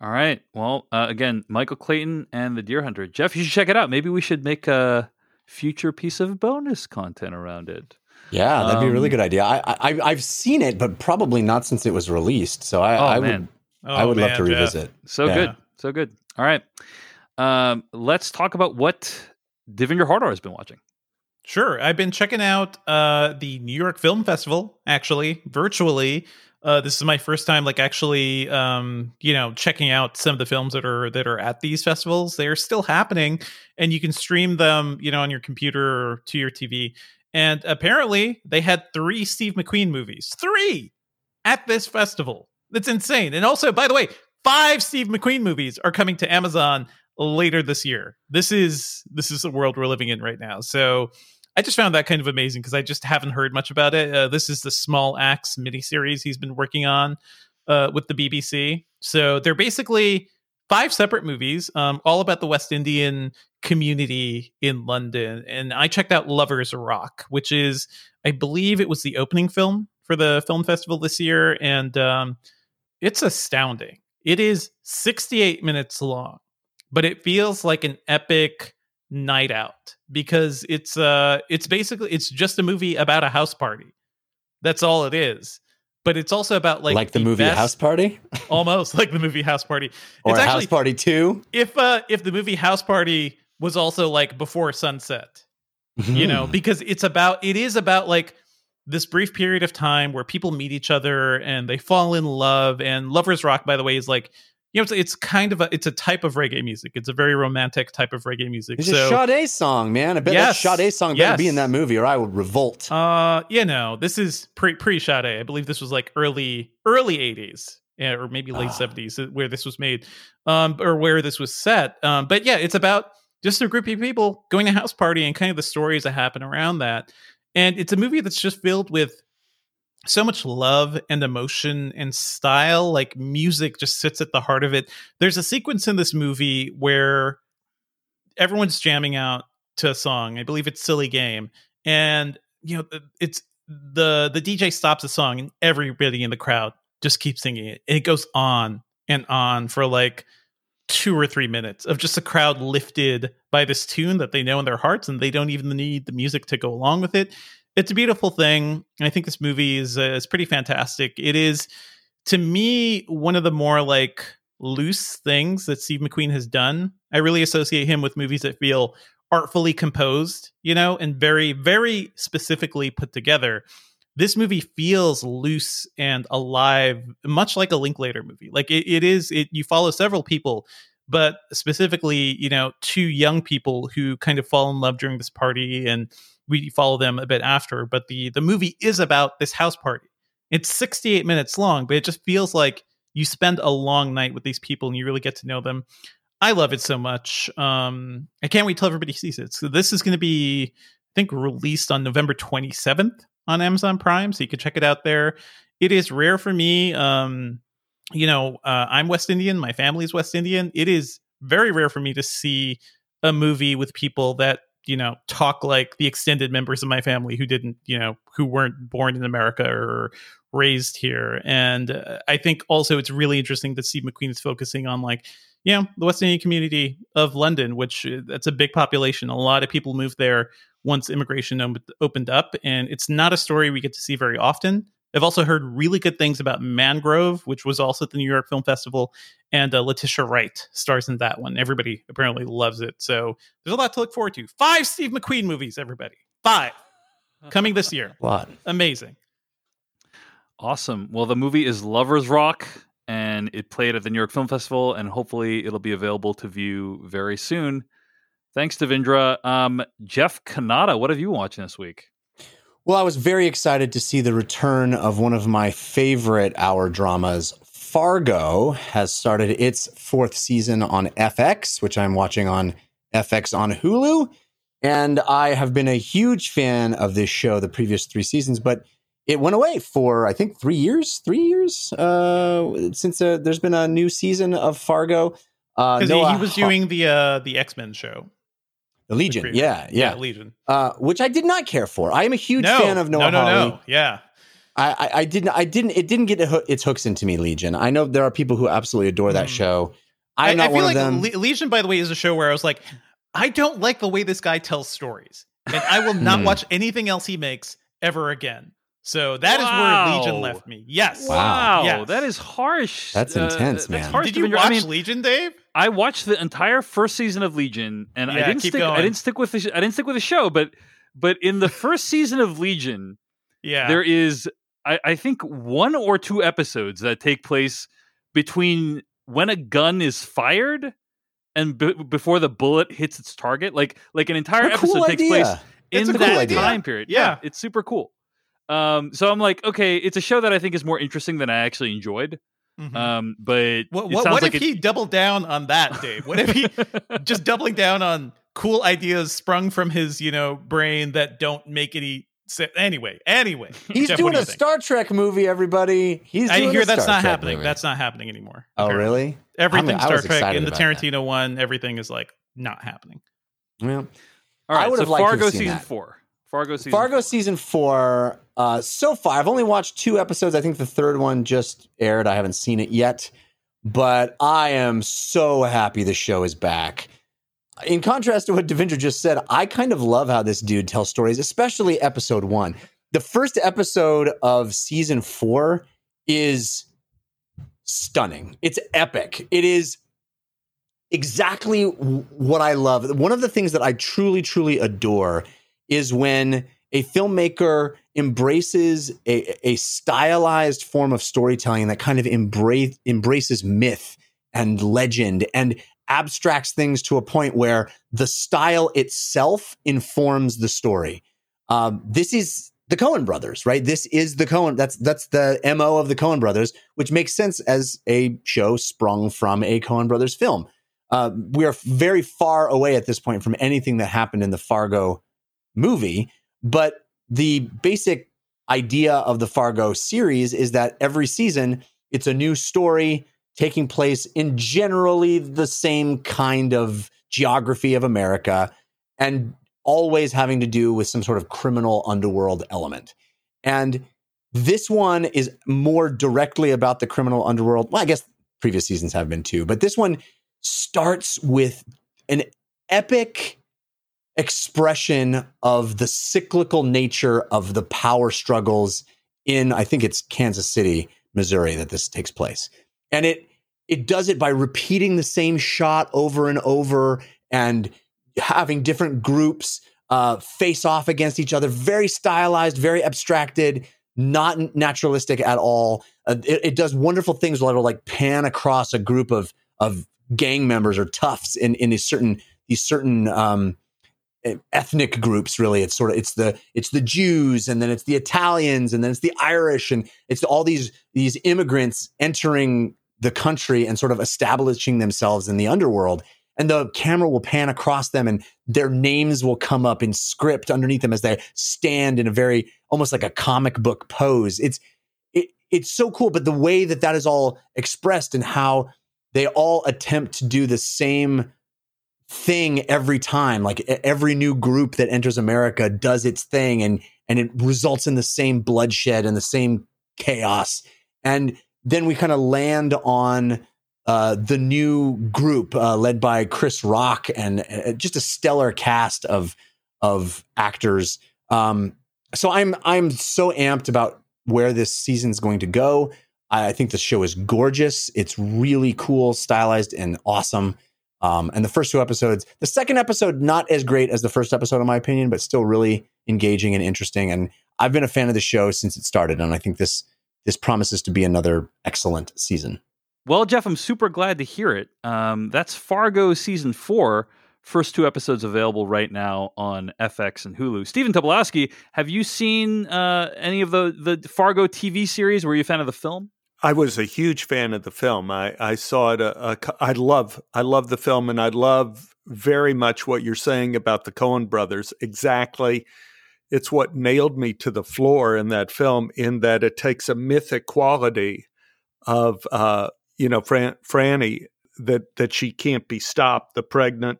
All right. Well, uh, again, Michael Clayton and The Deer Hunter. Jeff, you should check it out. Maybe we should make a future piece of bonus content around it. Yeah, that'd um, be a really um, good idea. I, I have seen it, but probably not since it was released. So I, oh, I would oh, I would man, love to revisit. Jeff. So yeah. good, so good. All right, um, let's talk about what Devindra Hardawar has been watching. Sure, I've been checking out uh, the New York Film Festival actually virtually uh, this is my first time like actually um, you know checking out some of the films that are that are at these festivals. They're still happening and you can stream them you know on your computer or to your tv and apparently they had three steve mcqueen movies. Three! At this festival. That's insane. And also by the way five steve mcqueen movies are coming to amazon later this year. This is this is the world we're living in right now. So I just found that kind of amazing because I just haven't heard much about it. Uh, this is the Small Axe miniseries he's been working on uh, with the BBC. So they're basically five separate movies, um, all about the West Indian community in London. And I checked out Lovers Rock, which is, I believe, it was the opening film for the film festival this year, and um, it's astounding. It is 68 minutes long, but it feels like an epic night out because it's uh it's basically it's just a movie about a house party. That's all it is. but it's also about like Like, the, movie best- House Party almost like the movie House Party. (laughs) or it's House actually Party Two. if uh if the movie House Party was also like before sunset, you know, (laughs) because it's about it is about like this brief period of time where people meet each other and they fall in love. And Lovers Rock, by the way, is like you know it's, it's kind of a it's a type of reggae music. It's a very romantic type of reggae music. It's so a Sade song, man. I bet Yes. that Sade song better be in that movie, or I would revolt. Uh, you know, this is pre pre Sade. I believe this was like early early eighties, or maybe late Ah. seventies, where this was made, um, or where this was set. Um, but yeah, it's about just a group of people going to house party and kind of the stories that happen around that. And it's a movie that's just filled with so much love and emotion and style. Like music just sits at the heart of it. There's a sequence in this movie where everyone's jamming out to a song. I believe it's "Silly Game," and you know it's the the DJ stops the song and everybody in the crowd just keeps singing it. And it goes on and on for like two or three minutes of just a crowd lifted by this tune that they know in their hearts and they don't even need the music to go along with it. It's a beautiful thing. And I think this movie is uh, is pretty fantastic. It is to me one of the more like loose things that Steve McQueen has done. I really associate him with movies that feel artfully composed, you know, and very, very specifically put together. This movie feels loose and alive, much like a Linklater movie. Like it, it is, it you follow several people, but specifically, you know, two young people who kind of fall in love during this party, and we follow them a bit after. But the the movie is about this house party. It's 68 minutes long, but it just feels like you spend a long night with these people and you really get to know them. I love it so much. Um, I can't wait till everybody sees it. So this is going to be, I think, released on November 27th on Amazon Prime, so you can check it out there. It is rare for me. Um, you know, uh, I'm West Indian. My family's West Indian. It is very rare for me to see a movie with people that you know talk like the extended members of my family who didn't, you know, who weren't born in America or raised here. And uh, I think also it's really interesting that Steve McQueen is focusing on like you know the West Indian community of London, which uh, that's a big population. A lot of people moved there once immigration opened up, and it's not a story we get to see very often. I've also heard really good things about Mangrove, which was also at the New York Film Festival, and uh, Letitia Wright stars in that one. Everybody apparently loves it, so there's a lot to look forward to. Five Steve McQueen movies, everybody. Five coming this year. (laughs) What? Amazing. Awesome. Well, the movie is Lovers Rock, and it played at the New York Film Festival, and hopefully it'll be available to view very soon. Thanks, Devindra. Um, Jeff Cannata, what have you watching this week? Well, I was very excited to see the return of one of my favorite hour dramas. Fargo has started its fourth season on FX, which I'm watching on FX on Hulu. And I have been a huge fan of this show the previous three seasons, but it went away for, I think, three years, three years uh, since uh, there's been a new season of Fargo. Uh, he, Noah he was doing the uh, the X Men show. The Legion. previous- Yeah, yeah. Legion. Uh, which I did not care for. I am a huge no, fan of Noah no, no, Hawley. no. Yeah. I, I, I didn't I didn't it didn't get hoo- its hooks into me Legion. I know there are people who absolutely adore that Mm. show. I'm I, not I feel one like of them. Le- Legion, by the way, is a show where I was like, I don't like the way this guy tells stories, and I will not Hmm. watch anything else he makes ever again. So that is Wow. where Legion left me. Yes. Wow. Yes. that is harsh. That's Uh, intense, that's man. harsh, Did you watch I mean, Legion, Dave? I watched the entire first season of Legion, and I didn't keep stick. I didn't stick with the. sh- I didn't stick with the show, but but in the first season of Legion, Yeah. there is I, I think one or two episodes that take place between when a gun is fired and b- before the bullet hits its target. Like like an entire a episode cool takes idea. place It's in a cool that time period. Yeah. it's super cool. Um, so I'm like, okay, it's a show that I think is more interesting than I actually enjoyed. Mhm. Um, but what what, what like if it- he doubled down on that, Dave? What if he (laughs) just doubling down on cool ideas sprung from his, you know, brain that don't make any sense? Anyway, anyway, He's Jeff, doing do a think? Star Trek movie, everybody. He's I hear a that's Star not Trek happening. movie. That's not happening anymore. Oh, apparently. really? Everything I'm- Star Trek in the about that. Tarantino one, everything is like not happening. Well, All right, I would so have liked Fargo season that. four. Fargo season. Fargo four. season four. Uh, so far, I've only watched two episodes. I think the third one just aired. I haven't seen it yet, but I am so happy the show is back. In contrast to what Devindra just said, I kind of love how this dude tells stories, especially episode one. The first episode of season four is stunning. It's epic. It is exactly what I love. One of the things that I truly, truly adore is when a filmmaker embraces a, a stylized form of storytelling that kind of embrace, embraces myth and legend and abstracts things to a point where the style itself informs the story. Um, this is the Coen brothers, right? This is the Coen. That's that's the mo of the Coen brothers, which makes sense as a show sprung from a Coen brothers film. Uh, we are very far away at this point from anything that happened in the Fargo movie, but the basic idea of the Fargo series is that every season it's a new story taking place in generally the same kind of geography of America and always having to do with some sort of criminal underworld element. And this one is more directly about the criminal underworld. Well, I guess previous seasons have been too, but this one starts with an epic expression of the cyclical nature of the power struggles in I think it's Kansas City, Missouri that this takes place. And it it does it by repeating the same shot over and over and having different groups uh, face off against each other, very stylized, very abstracted, not naturalistic at all. Uh, it, it, does wonderful things where it'll like pan across a group of of gang members or toughs in in these certain these certain um, Eh, ethnic groups. Really, it's sort of it's the it's the Jews and then it's the Italians and then it's the Irish and it's all these these immigrants entering the country and sort of establishing themselves in the underworld and the camera will pan across them and their names will come up in script underneath them as they stand in a very almost like a comic book pose it's it, it's so cool but the way that that is all expressed and how they all attempt to do the same thing every time like every new group that enters america does its thing and and it results in the same bloodshed and the same chaos and then we kind of land on uh, the new group uh, led by Chris Rock and uh, just a stellar cast of of actors. Um, so I'm I'm so amped about where this season's going to go. I think the show is gorgeous. It's really cool, stylized, and awesome. Um, and the first two episodes, the second episode, not as great as the first episode, in my opinion, but still really engaging and interesting. And I've been a fan of the show since it started, and I think this this promises to be another excellent season. Well, Jeff, I'm super glad to hear it. Um, that's Fargo season four. First two episodes available right now on FX and Hulu. Stephen Tobolowsky, have you seen uh, any of the the Fargo TV series? Were you a fan of the film? I was a huge fan of the film. I, I saw it. A, a, I love I love the film, and I love very much what you're saying about the Coen brothers. Exactly, it's what nailed me to the floor in that film. In that it takes a mythic quality of uh, you know, Fran, Franny, that that she can't be stopped, the pregnant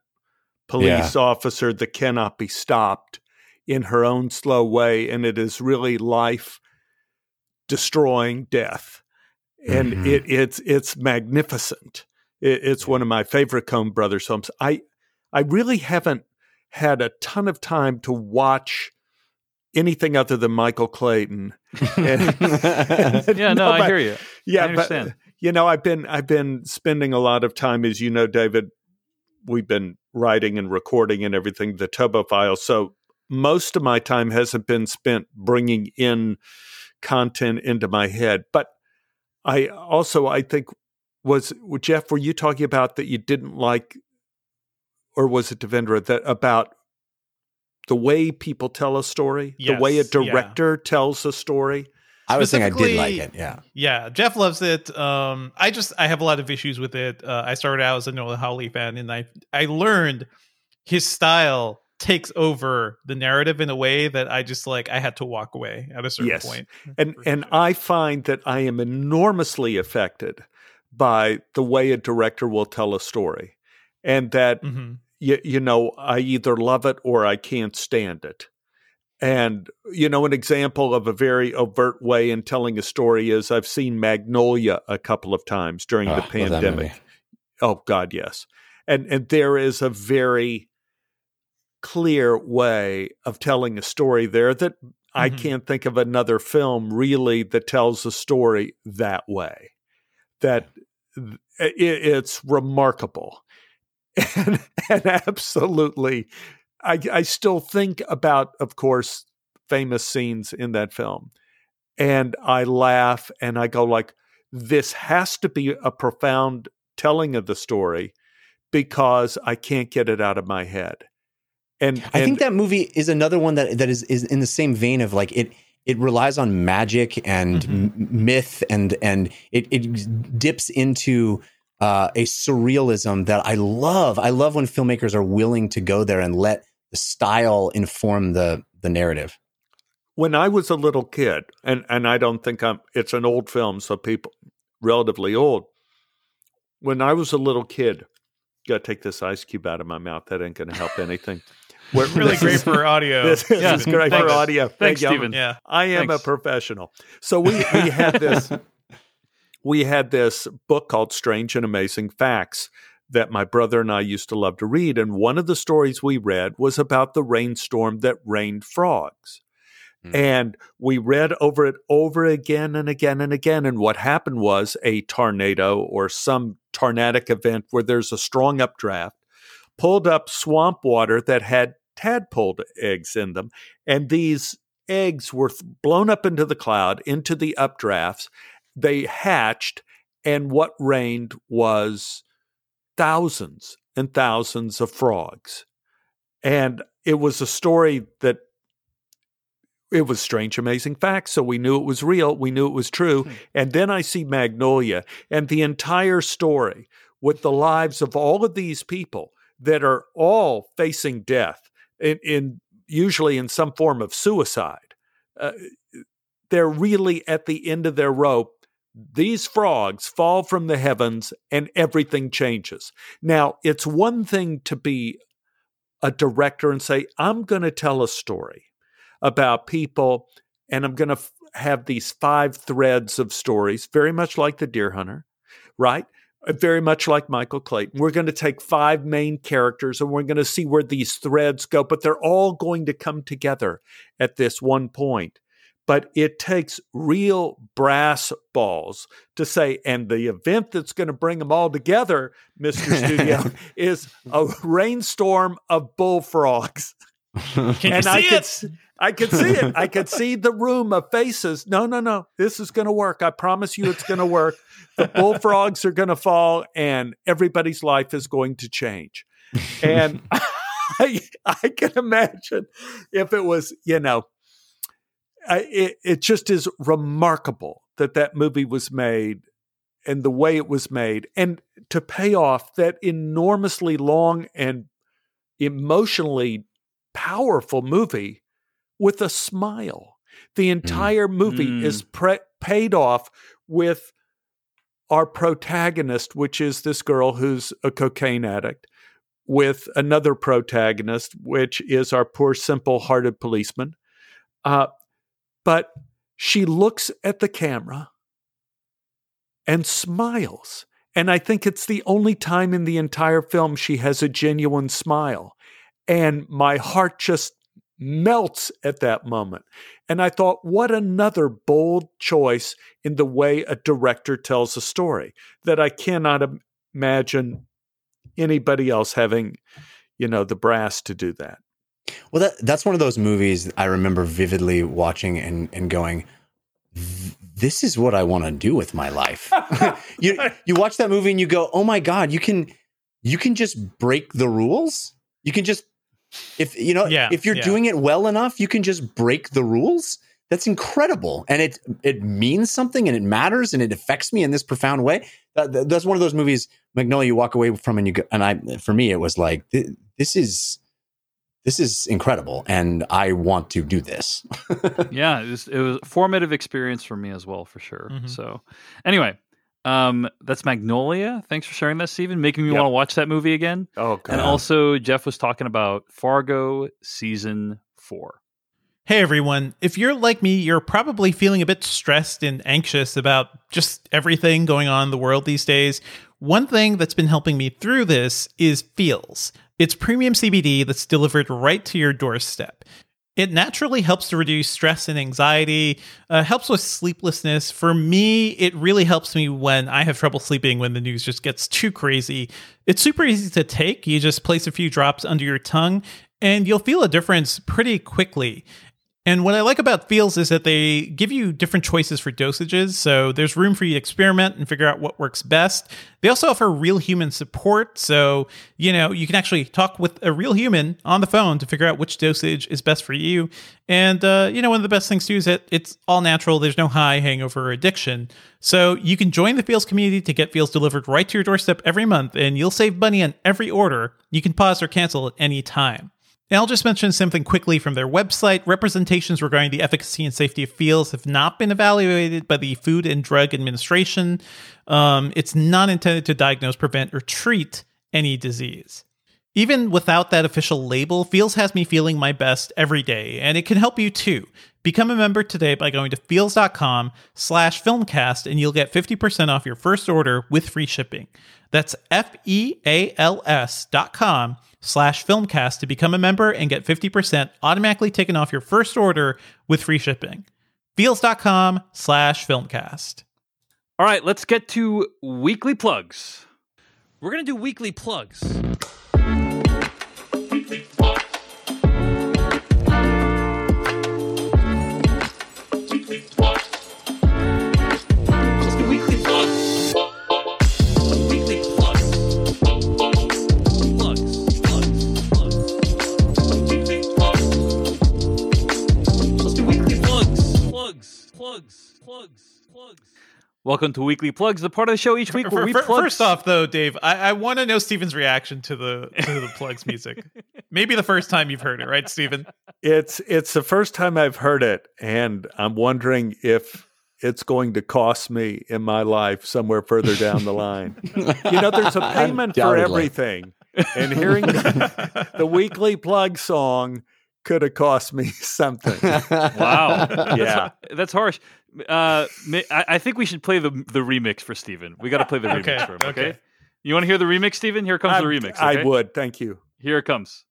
police yeah. officer that cannot be stopped in her own slow way, and it is really life destroying death, and mm-hmm. it, it's it's magnificent. It, it's one of my favorite Coen Brothers films. I I really haven't had a ton of time to watch anything other than Michael Clayton. And, (laughs) yeah, no, (laughs) no I hear you. Yeah, but you know, I've been I've been spending a lot of time, as you know, David. We've been writing and recording and everything the Tobo files. So most of my time hasn't been spent bringing in content into my head. But I also I think was Jeff. Were you talking about that you didn't like, or was it Devindra that about the way people tell a story, yes, the way a director yeah. tells a story? I was saying I did like it. Yeah. Yeah. Jeff loves it. Um, I just, I have a lot of issues with it. Uh, I started out as a Noah Hawley fan and I, I learned his style takes over the narrative in a way that I just like, I had to walk away at a certain yes. point. And, and sure. I find that I am enormously affected by the way a director will tell a story and that, mm-hmm. you, you know, I either love it or I can't stand it. And, you know, an example of a very overt way in telling a story is I've seen Magnolia a couple of times during oh, the pandemic. Oh, God, yes. And, and there is a very clear way of telling a story there that I Mhm. can't think of another film really that tells a story that way. That it, it's remarkable, (laughs) and, and absolutely, I, I still think about, of course, famous scenes in that film, and I laugh and I go like, "This has to be a profound telling of the story." Because I can't get it out of my head, and I think that movie is another one that that is is in the same vein of like it it relies on magic and Mhm. m- myth and and it it dips into uh, a surrealism that I love. I love when filmmakers are willing to go there and let the style inform the the narrative. when I was a little kid, and and I don't think I'm it's an old film, so people relatively old. When I was a little kid, gotta take this ice cube out of my mouth. That ain't gonna help anything. We're- (laughs) Really great is- for audio. (laughs) This, this Yeah, is great thanks. for audio. Thanks, Thank you. I'm- Stephen. yeah. I am Thanks. a professional. So we we (laughs) had this we had this book called Strange and Amazing Facts that my brother and I used to love to read and one of the stories we read was about the rainstorm that rained frogs. Mm. And we read over it over again and again and again and what happened was a tornado or some tornadic event where there's a strong updraft pulled up swamp water that had tadpole eggs in them and these eggs were blown up into the cloud, into the updrafts. They hatched, and what rained was thousands and thousands of frogs. And it was a story that it was strange, amazing facts. So we knew it was real. We knew it was true. Hmm. And then I see Magnolia and the entire story with the lives of all of these people that are all facing death in, in usually in some form of suicide. Uh, they're really at the end of their rope. These frogs fall from the heavens and everything changes. Now, it's one thing to be a director and say, I'm going to tell a story about people and I'm going to f- have these five threads of stories, very much like The Deer Hunter, right? Very much like Michael Clayton. We're going to take five main characters and we're going to see where these threads go, but they're all going to come together at this one point. But it takes real brass balls to say, and the event that's going to bring them all together, Mr. (laughs) Studio, is a rainstorm of bullfrogs Can you and see I it? could, s- I could see it. I could see the room of faces. No, no, no. This is going to work. I promise you, it's going to work. The bullfrogs are going to fall, and everybody's life is going to change. And (laughs) I, I can imagine if it was, you know, I, it, it just is remarkable that that movie was made and the way it was made, and to pay off that enormously long and emotionally powerful movie with a smile. The entire movie Mm. is pre- paid off with our protagonist, which is this girl who's a cocaine addict, with another protagonist, which is our poor, simple hearted policeman. Uh, but she looks at the camera and smiles. And I think it's the only time in the entire film she has a genuine smile. And my heart just melts at that moment. And I thought, what another bold choice in the way a director tells a story that I cannot im- imagine anybody else having, you know, the brass to do that. Well, that that's one of those movies I remember vividly watching and and going, "This is what I want to do with my life." (laughs) (laughs) you you watch that movie and you go, "Oh my god, you can you can just break the rules. You can just if you know Yeah, if you're yeah. doing it well enough, you can just break the rules." That's incredible, and it it means something, and it matters, and it affects me in this profound way. That, that- that's one of those movies, Magnolia. You walk away from, and you go, and I, for me, it was like, th- this is this is incredible and i want to do this (laughs) yeah, it was, it was a formative experience for me as well, for sure. Mhm. So, anyway, um, that's Magnolia. Thanks for sharing that, Stephen. Making me Yep. want to watch that movie again. Oh, God. And also, Jeff was talking about Fargo season four. Hey everyone, if you're like me, you're probably feeling a bit stressed and anxious about just everything going on in the world these days. One thing that's been helping me through this is Feals. It's premium CBD that's delivered right to your doorstep. It naturally helps to reduce stress and anxiety, uh, helps with sleeplessness. For me, it really helps me when I have trouble sleeping when the news just gets too crazy. It's super easy to take. You just place a few drops under your tongue and you'll feel a difference pretty quickly. And what I like about Feals is that they give you different choices for dosages, so there's room for you to experiment and figure out what works best. They also offer real human support, so you know you can actually talk with a real human on the phone to figure out which dosage is best for you. And uh, you know one of the best things too is that it's all natural. There's no high hangover or addiction, so you can join the Feals community to get Feals delivered right to your doorstep every month, and you'll save money on every order. You can pause or cancel at any time. And I'll just mention something quickly from their website. Representations regarding the efficacy and safety of Feals have not been evaluated by the Food and Drug Administration. Um, it's not intended to diagnose, prevent, or treat any disease. Even without that official label, Feals has me feeling my best every day, and it can help you too. Become a member today by going to feals.com slash filmcast, and you'll get 50% off your first order with free shipping. That's F-E-A-L-S dot com slash filmcast to become a member and get 50% automatically taken off your first order with free shipping. Feals.com slash filmcast. All right, let's get to weekly plugs. We're going to do weekly plugs. Plugs. Plugs. Plugs. Plugs. Welcome to Weekly Plugs, the part of the show each week where we plug. First off, though, Dave, I, I want to know Stephen's reaction to the to the plugs music. (laughs) Maybe the first time you've heard it, right, Stephen? It's it's the first time I've heard it, and I'm wondering if it's going to cost me in my life somewhere further down the line. you know, there's a (laughs) payment for everything, and hearing (laughs) the, the weekly plug song could have cost me (laughs) something. (laughs) Wow, That's- Yeah. that's, harsh. Uh, I, I think we should play the the remix for Stephen. We got to play the (laughs) remix Okay, for him. Okay. okay. You want to hear the remix, Stephen? Here comes I, the remix. I would, thank you. Here it comes.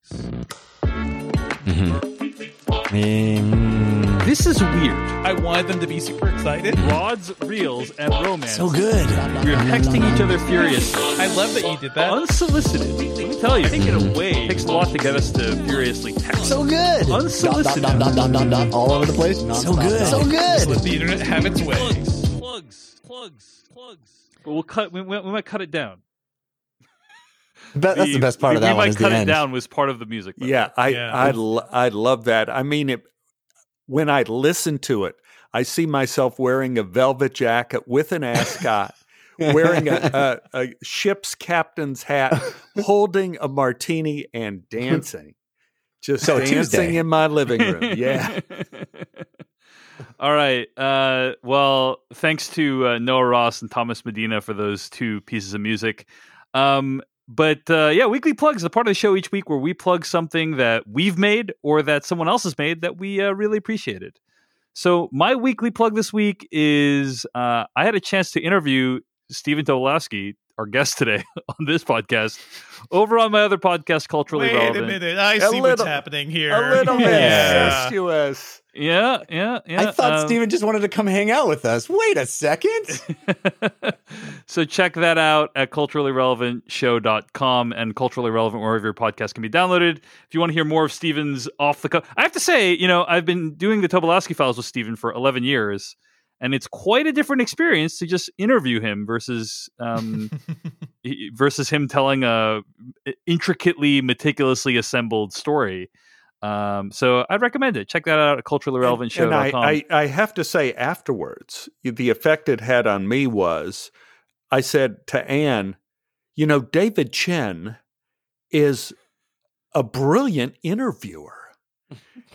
Mm, This is weird. I wanted them to be super excited. Rods, reels, and romance. so good. We're texting each other furiously. I love that you did that. Unsolicited. Let me tell you, I think in a way, it takes a lot to get us to furiously text. So good. Unsolicited. dot, dot, dot, dot, dot, all over the place. So good. So good. Let the internet have its way. Plugs. Plugs. Plugs. Plugs. But we'll cut. We, we, we might cut it down. Be- that's the best part we, of that we one. might Is the cut it end. down was part of the music. by the Yeah. I Yeah. I lo- I love that. I mean, it, when I listen to it, I see myself wearing a velvet jacket with an ascot, wearing a, a, (laughs) a ship's captain's hat, holding a martini, and dancing. Just So dancing Tuesday. in my living room. Yeah. (laughs) All right. Uh, well, thanks to uh, Noah Ross and Thomas Medina for those two pieces of music. Um, but uh, yeah, weekly plugs, the part of the show each week where we plug something that we've made or that someone else has made that we uh, really appreciated. So my weekly plug this week is uh, I had a chance to interview Stephen Tobolowsky, our guest today (laughs) on this podcast, over on my other podcast, Culturally Wait Relevant. a minute. I A see what's happening here. A little bit (laughs) Yeah. incestuous. Yeah, yeah, yeah. I thought um, Stephen just wanted to come hang out with us. Wait a second. (laughs) so check that out at culturallyrelevantshow.com and culturally relevant wherever your podcast can be downloaded. If you want to hear more of Stephen's off the cuff, I have to say, you know, I've been doing the Tobolowsky files with Stephen for 11 years, and it's quite a different experience to just interview him versus um, (laughs) versus him telling a intricately, meticulously assembled story. Um, so I'd recommend it. Check that out at culturallyrelevantshow.com. And I, I, I have to say, afterwards, the effect it had on me was I said to Ann, you know, David Chen is a brilliant interviewer.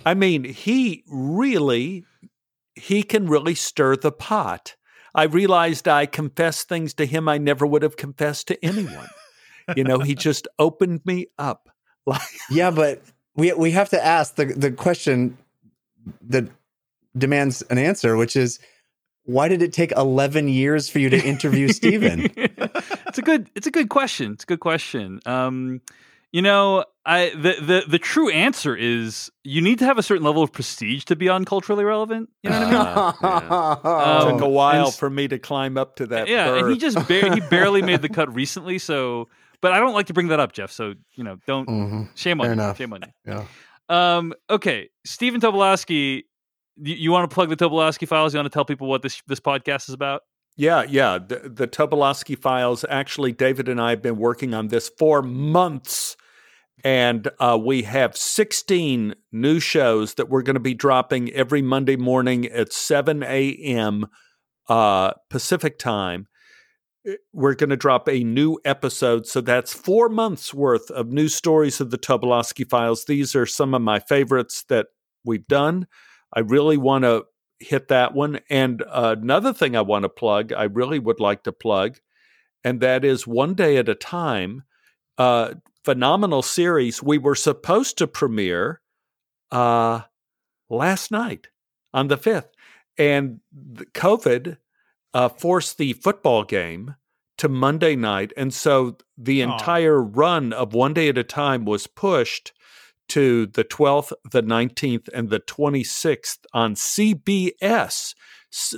I mean, he really he can really stir the pot. I realized I confessed things to him I never would have confessed to anyone. you know, he (laughs) just opened me up. (laughs) Like yeah, but we we have to ask the the question that demands an answer, which is why did it take 11 years for you to interview (laughs) Stephen? it's a good it's a good question. It's a good question. Um, you know, I the, the the true answer is you need to have a certain level of prestige to be on culturally relevant. You know what I mean? Uh, (laughs) Um, Took a while and- for me to climb up to that. yeah, and he just bar- he barely made the (laughs) cut recently. So, but I don't like to bring that up, Jeff. So you know, don't Mhm. shame on Fair you. enough. Shame on you. Yeah. Um, okay, Stephen Tobolowsky, you, you want to plug the Tobolowsky files? You want to tell people what this this podcast is about? Yeah, yeah. The, the Tobolowsky files. Actually, David and I have been working on this for months, and uh, we have 16 new shows that we're going to be dropping every Monday morning at 7 a.m. Uh, Pacific time. We're going to drop a new episode, so that's four months worth of new stories of the Tobolowsky files. These are some of my favorites that we've done. I really want to hit that one. And uh, another thing I want to plug, I really would like to plug, and that is One Day at a Time. Uh, phenomenal series. We were supposed to premiere uh, last night on the 5th, and COVID uh, forced the football game to Monday night. And so the entire run of One Day at a Time was pushed to the 12th, the 19th, and the 26th on CBS,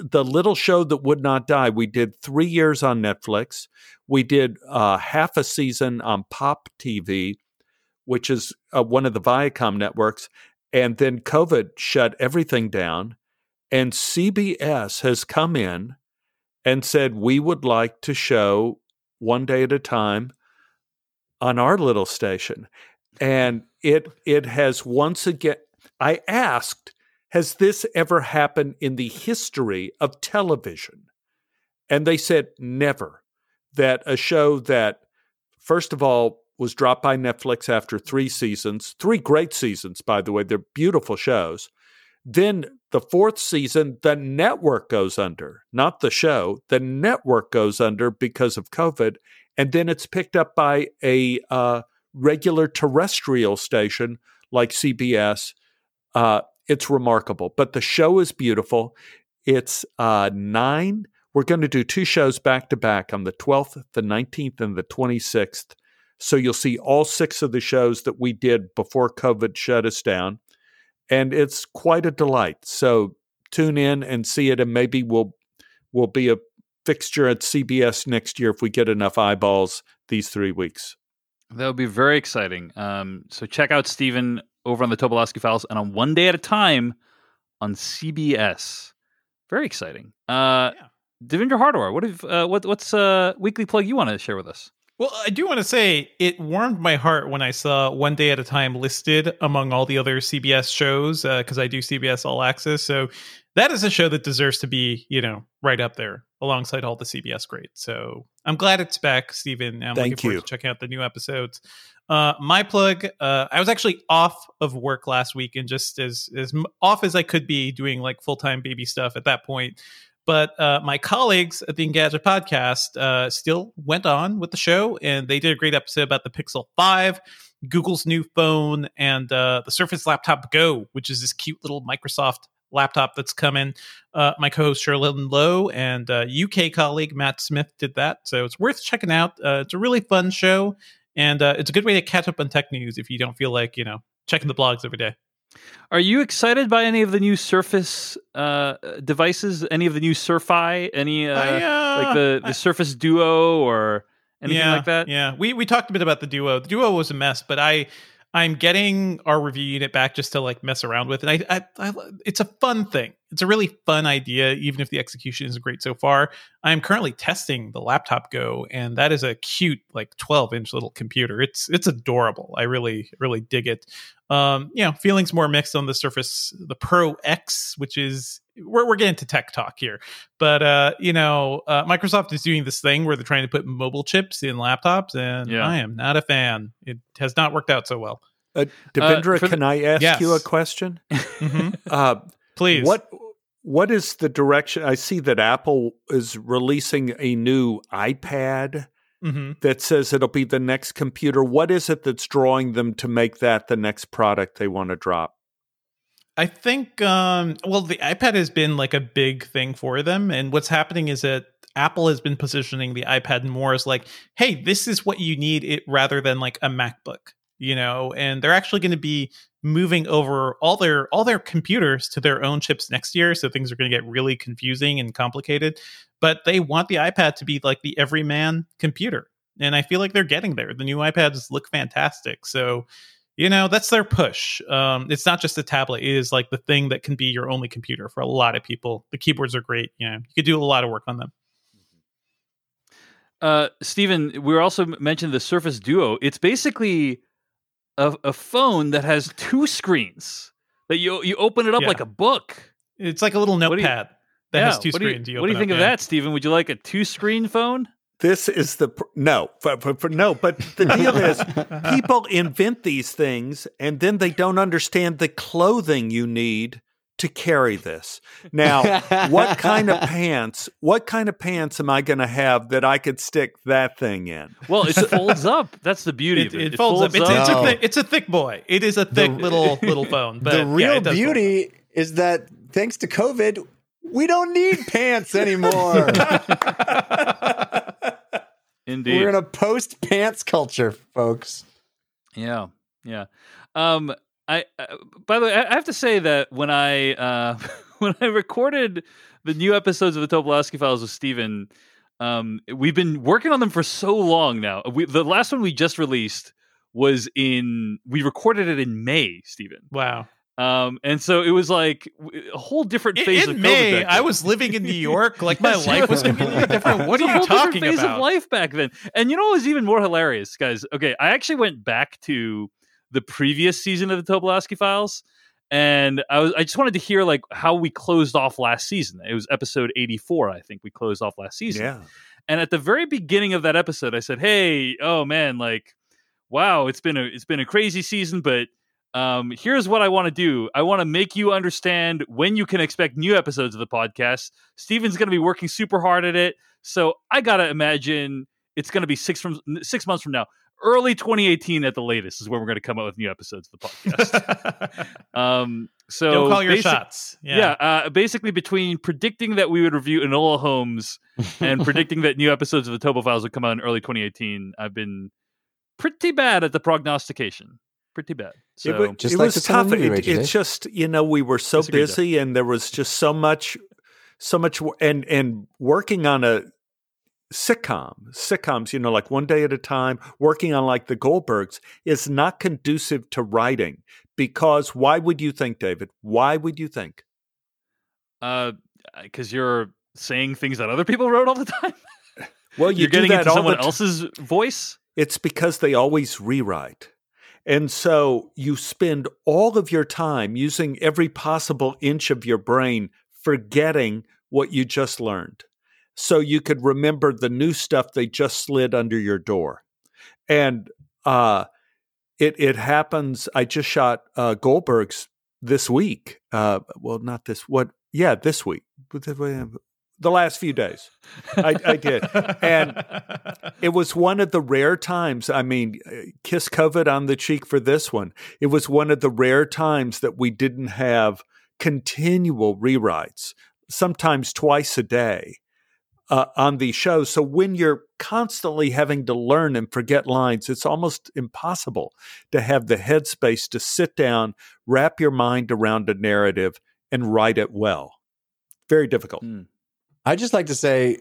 the little show that would not die. We did three years on Netflix. We did uh, half a season on Pop TV, which is uh, one of the Viacom networks. And then COVID shut everything down. And CBS has come in and said, we would like to show one day at a time on our little station. And it it has once again I asked, has this ever happened in the history of television? And they said never. That a show that first of all was dropped by Netflix after 3 seasons, 3 great seasons by the way, they're beautiful shows. Then the fourth season, the network goes under, not the show. The network goes under because of COVID, and then it's picked up by a uh, regular terrestrial station like CBS. Uh, it's remarkable, but the show is beautiful. It's uh, nine. We're going to do two shows back to back on the 12th, the 19th, and the 26th. So you'll see all six of the shows that we did before COVID shut us down. And it's quite a delight. So tune in and see it, and maybe we'll we'll be a fixture at CBS next year if we get enough eyeballs these three weeks. That would be very exciting. Um, so check out Stephen over on the Tobolowsky Files and on One Day at a Time on CBS. Very exciting. Uh, Yeah. Devindra Hardawar, what have uh, what what's a weekly plug you want to share with us? Well, I do want to say it warmed my heart when I saw One Day at a Time listed among all the other CBS shows because I do CBS All Access. So that is a show that deserves to be, you know, right up there alongside all the CBS greats. So I'm glad it's back, Stephen. I'm looking forward you. to checking out the new episodes. Uh, my plug, uh, I was actually off of work last week and just as as off as I could be doing like full time baby stuff at that point. But uh, my colleagues at the Engadget podcast uh, still went on with the show, and they did a great episode about the Pixel 5, Google's new phone, and uh, the Surface Laptop Go, which is this cute little Microsoft laptop that's coming. Uh, my co-host Cherlynn Low and uh, UK colleague Matt Smith did that, so it's worth checking out. Uh, it's a really fun show, and uh, it's a good way to catch up on tech news if you don't feel like you know checking the blogs every day. Are you excited by any of the new Surface uh, devices? Any of the new Surfi? Any uh, I, uh, like the the I- Surface Duo or anything yeah, like that? Yeah, we we talked a bit about the duo. The duo was a mess, but I I'm getting our review unit back just to like mess around with, and I, I, I it's a fun thing. It's a really fun idea, even if the execution isn't great so far. I'm currently testing the laptop Go, and that is a cute like 12 inch little computer. It's it's adorable. I really really dig it. Um, you know, feelings more mixed on the Surface, the Pro X, which is we're we're getting to tech talk here. But uh, you know, uh, Microsoft is doing this thing where they're trying to put mobile chips in laptops, and Yeah. I am not a fan. It has not worked out so well. Uh, Devindra, for the- can I ask Yes. you a question? (laughs) Mhm. (laughs) Uh, Please, What what is the direction? I see that Apple is releasing a new iPad hmm that says it'll be the next computer. What is it that's drawing them to make that the next product they want to drop? I think, um, well, the iPad has been like a big thing for them. And what's happening is that Apple has been positioning the iPad more as like, hey, this is what you need it rather than like a MacBook. You know, and they're actually going to be moving over all their all their computers to their own chips next year so things are going to get really confusing and complicated but they want the ipad to be like the everyman computer and i feel like they're getting there. The new ipads look fantastic so you know that's their push. Um, it's not just a tablet it is like the thing that can be your only computer for a lot of people. The keyboards are great you know you could do a lot of work on them. Uh, Stephen, we also mentioned the Surface Duo. It's basically a, a phone that has two screens that you you open it up Yeah. like a book. it's like a little do you- notepad that Yeah, has two what do you- screens what do you think of that, Stephen? Would you like a two screen phone? This is the pr- no, for, for, for- no. But the deal is, (laughs) people invent these things, and then they don't understand the clothing you need to carry this. Now, what kind of (laughs) pants? What kind of pants am I going to have that I could stick that thing in? Well, it (laughs) folds up. That's the beauty it, of it. it folds up. It's, it's, No. a thick, it's a thick boy. It is a thick The- little (laughs) little phone. But the real it does fold up. beauty is that thanks to COVID, we don't need pants anymore. Indeed. We're in a post pants culture, folks. Yeah, yeah. Um, I uh, by the way, I I have to say that when I uh, (laughs) when I recorded the new episodes of the Tobolowsky Files with Stephen, um, we've been working on them for so long now. We, the last one we just released was in we recorded it in May, Stephen. Wow. Um, and so it was like a whole different phase in of COVID May, back I was living in New (laughs) York. Like my life was completely different. What It's are a you whole different talking phase about? of life back then. And you know what was even more hilarious, guys? Okay, I actually went back to the previous season of the Tobolowsky Files, and I was I just wanted to hear like how we closed off last season. It was episode eighty four, I think we closed off last season. Yeah, And at the very beginning of that episode, I said, "Hey, oh man, like, wow, it's been a it's been a crazy season, but um, here's what I want to do. I want to make you understand when you can expect new episodes of the podcast. Stephen's going to be working super hard at it, so I gotta imagine it's going to be six from six months from now." Early 2018 at the latest is when we're going to come out with new episodes of the podcast. (laughs) um, so Don't call your basi- shots. yeah, Yeah. uh, basically between predicting that we would review Enola Holmes and (laughs) predicting that new episodes of the Tobo Files would come out in early 2018, I've been pretty bad at the prognostication. Pretty bad. So it, wa- Just it like was the Son of tough. It, Rachel it's did. just you know we were so Disagree, Jeff. busy, and there was just so much, so much, and and working on a sitcom, sitcoms, you know, like one day at a time, working on like the Goldbergs is not conducive to writing because why would you think, David? Why would you think? uh because you're saying things that other people wrote all the (laughs) time. Well, you You're getting into someone else's voice. It's because they always rewrite. And so you spend all of your time using every possible inch of your brain forgetting what you just learned. So you could remember the new stuff they just slid under your door. And uh, it, it happens. I just shot uh, Goldberg's this week. Uh, well, not this, what? Yeah, this week. The last few days. I, I did. And it was one of the rare times. I mean, uh, kiss COVID on the cheek for this one. It was one of the rare times that we didn't have continual rewrites, sometimes twice a day uh, on these shows. So when you're constantly having to learn and forget lines, it's almost impossible to have the headspace to sit down, wrap your mind around a narrative, and write it well. Very difficult. Mm. I just like to say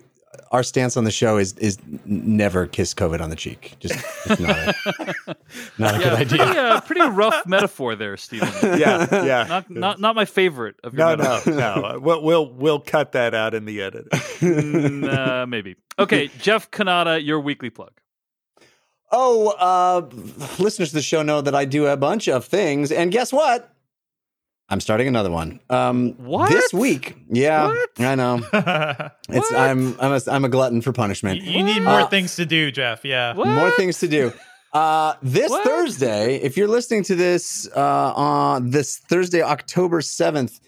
our stance on the show is is never kiss COVID on the cheek. Just, just not a, (laughs) not a good Yeah, idea. pretty, uh, pretty rough metaphor there, Stephen. (laughs) Yeah, yeah. Not not not my favorite of your No, no, metaphors. no. We'll, we'll we'll cut that out in the edit. Mm, uh, maybe. Okay, (laughs) Jeff Cannata, your weekly plug. Oh, uh, listeners to the show know that I do a bunch of things, and guess what? I'm starting another one. Um, What? this week? Yeah, What? I know. (laughs) It's? I'm I'm a, I'm a glutton for punishment. you need more Uh, things to do, Jeff. Yeah. What? More things to do. Uh, this What? Thursday, if you're listening to this uh, on this Thursday, October 7th,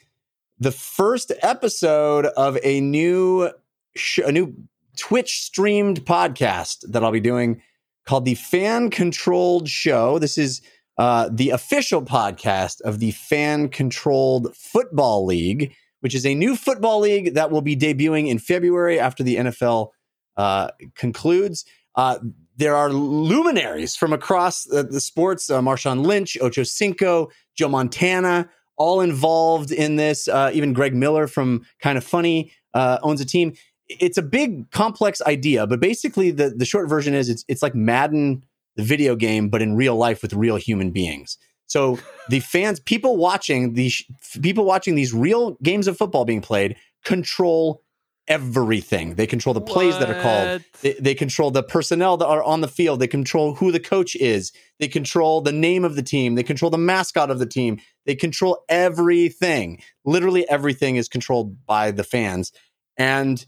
the first episode of a new sh- a new Twitch streamed podcast that I'll be doing called the Fan Controlled Show. This is uh, the official podcast of the Fan Controlled Football League, which is a new football league that will be debuting in February after the NFL uh, concludes. Uh, there are luminaries from across the, the sports uh, Marshawn Lynch, Ocho Cinco, Joe Montana, all involved in this. Uh, even Greg Miller from Kind of Funny uh, owns a team. It's a big, complex idea, but basically, the, the short version is it's, it's like Madden, the video game, but in real life with real human beings. So the (laughs) fans, people watching these, people watching these real games of football being played, control everything. They control the plays that are called. They, they control the personnel that are on the field. They control who the coach is. They control the name of the team. They control the mascot of the team. They control everything. Literally everything is controlled by the fans. And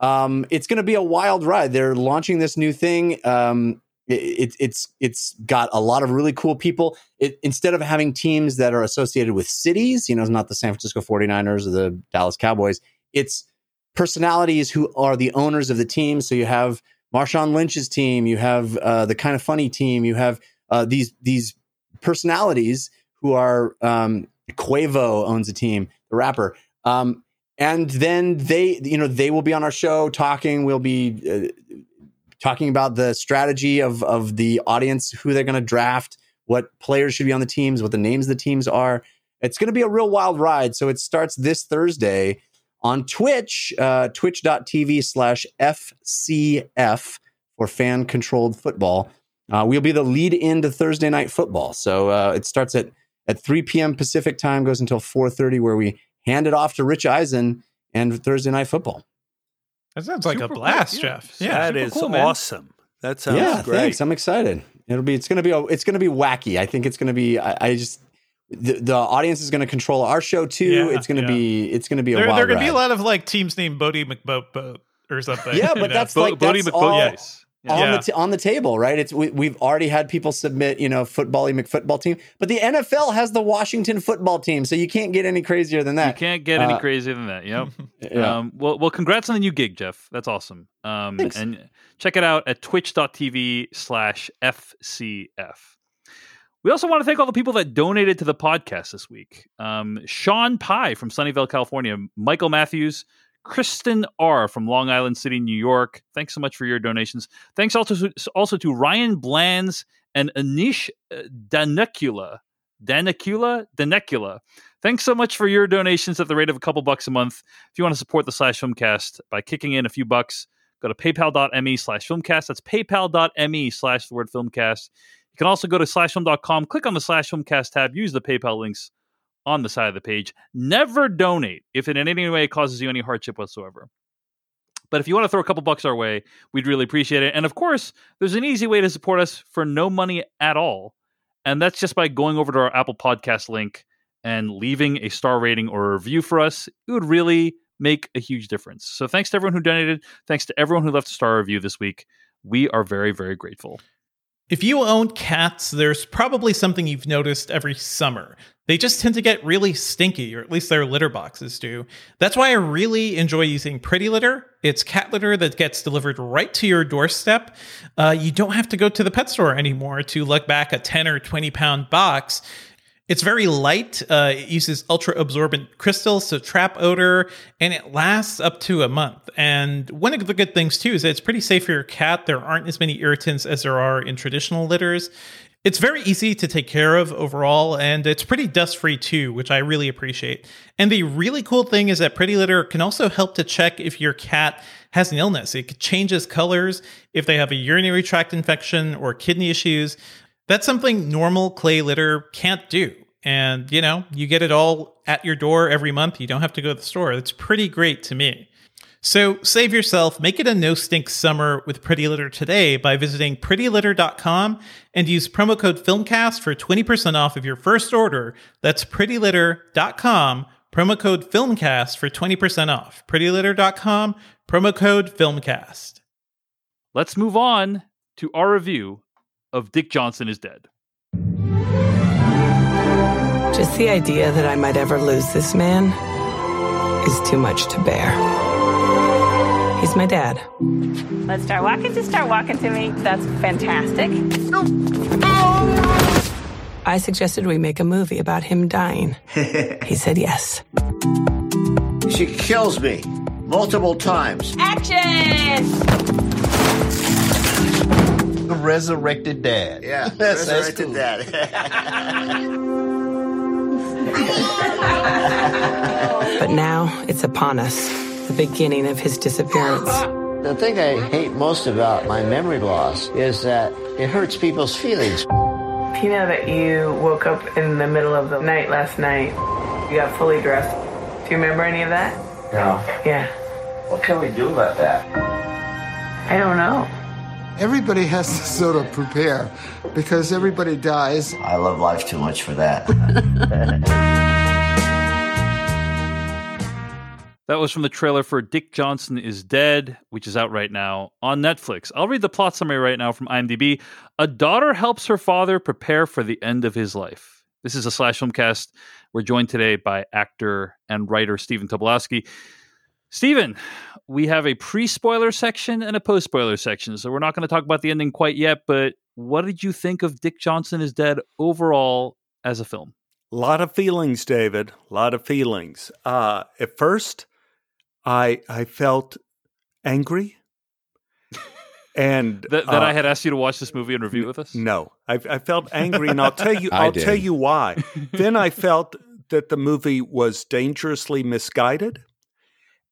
um, it's going to be a wild ride. They're launching this new thing. Um, it, it, it's it's got a lot of really cool people. It, instead of having teams that are associated with cities, you know, it's not the San Francisco 49ers or the Dallas Cowboys. It's personalities who are the owners of the team. So you have Marshawn Lynch's team, you have uh, the kind of funny team, you have uh, these these personalities who are um, Quavo owns a team, the rapper, um, and then they you know they will be on our show talking. We'll be uh, talking about the strategy of of the audience, who they're going to draft, what players should be on the teams, what the names of the teams are. It's going to be a real wild ride. So it starts this Thursday on Twitch, uh, twitch.tv slash FCF for fan controlled football. Uh, we'll be the lead into Thursday night football. So uh, it starts at, at 3 p.m. Pacific time, goes until 4.30, where we hand it off to Rich Eisen and Thursday night football. That sounds like a blast, Yeah. Jeff. Yeah. that super is cool, man. awesome. That sounds yeah, great. thanks. I'm excited. It'll be. It's gonna be. A, it's gonna be wacky. I think it's gonna be. I, I just. The, the audience is going to control our show too. Yeah, it's going to yeah. be. It's going to be a There, wild there are going to be a lot of like teams named Boaty McBoat or something. Yeah, you but know? that's Bo- like Boaty McBoat, all yes. Yeah. on the t- on the table, right? It's we, we've already had people submit, you know, footbally McFootball team, but the NFL has the Washington football team, so you can't get any crazier than that. You can't get any Uh, crazier than that. Yep. (laughs) Yeah. Um, well, well, congrats on the new gig, Jeff. That's awesome. Um, Thanks. and check it out at twitch.tv slash FCF. We also want to thank all the people that donated to the podcast this week. Um, Sean Pye from Sunnyvale, California, Michael Matthews, Kristen R from Long Island City, New York. Thanks so much for your donations. Thanks also to, also to Ryan Blands and Anish uh, Danecula. Danecula? Danecula. Thanks so much for your donations at the rate of a couple bucks a month. If you want to support the Slash Filmcast by kicking in a few bucks, go to paypal.me slash filmcast. That's paypal.me slash the word filmcast. You can also go to slashfilm.com, click on the slash filmcast tab, use the PayPal links on the side of the page. Never donate if it in any way causes you any hardship whatsoever. But if you want to throw a couple bucks our way, we'd really appreciate it. And of course, there's an easy way to support us for no money at all. And that's just by going over to our Apple Podcast link and leaving a star rating or a review for us. It would really make a huge difference. So thanks to everyone who donated. Thanks to everyone who left a star review this week. We are very, very grateful. If you own cats, there's probably something you've noticed every summer. They just tend to get really stinky, or at least their litter boxes do. That's why I really enjoy using Pretty Litter. It's cat litter that gets delivered right to your doorstep. Uh, you don't have to go to the pet store anymore to lug back a 10 or 20 pound box. It's very light. Uh, it uses ultra absorbent crystals to trap odor, and it lasts up to a month. And one of the good things, too, is that it's pretty safe for your cat. There aren't as many irritants as there are in traditional litters. It's very easy to take care of overall, and it's pretty dust free too, which I really appreciate. And the really cool thing is that Pretty Litter can also help to check if your cat has an illness. It changes colors if they have a urinary tract infection or kidney issues. That's something normal clay litter can't do. And, you know, you get it all at your door every month. You don't have to go to the store. It's pretty great to me. So save yourself, make it a no stink summer with Pretty Litter today by visiting prettylitter.com and use promo code FILMCAST for 20% off of your first order. That's prettylitter.com, promo code FILMCAST for 20% off. prettylitter.com, promo code FILMCAST. Let's move on to our review of Dick Johnson is Dead. Just the idea that I might ever lose this man is too much to bear. He's my dad. Let's start walking. Just start walking to me. That's fantastic. I suggested we make a movie about him dying. (laughs) he said yes. She kills me multiple times. Action! The resurrected dad. Yeah, That's- (laughs) that's resurrected cool. dad. (laughs) But now it's upon us the beginning of his disappearance. the thing I hate most about my memory loss is that it hurts people's feelings. You know that you woke up in the middle of the night last night. You got fully dressed. Do you remember any of that? No. Yeah. What can we do about that? I don't know. Everybody has to sort of prepare because everybody dies. I love life too much for that. (laughs) That was from the trailer for Dick Johnson is Dead, which is out right now on Netflix. I'll read the plot summary right now from IMDb. A daughter helps her father prepare for the end of his life. This is a slash film cast. We're joined today by actor and writer Stephen Tobolowsky. Stephen, we have a pre spoiler section and a post spoiler section. So we're not going to talk about the ending quite yet, but what did you think of Dick Johnson is Dead overall as a film? A lot of feelings, David. A lot of feelings. Uh, at first, I I felt angry, and (laughs) That, that uh, I had asked you to watch this movie and review it with us? No, I, I felt angry, and I'll tell you. (laughs) I I'll did. tell you why. (laughs) then I felt that the movie was dangerously misguided,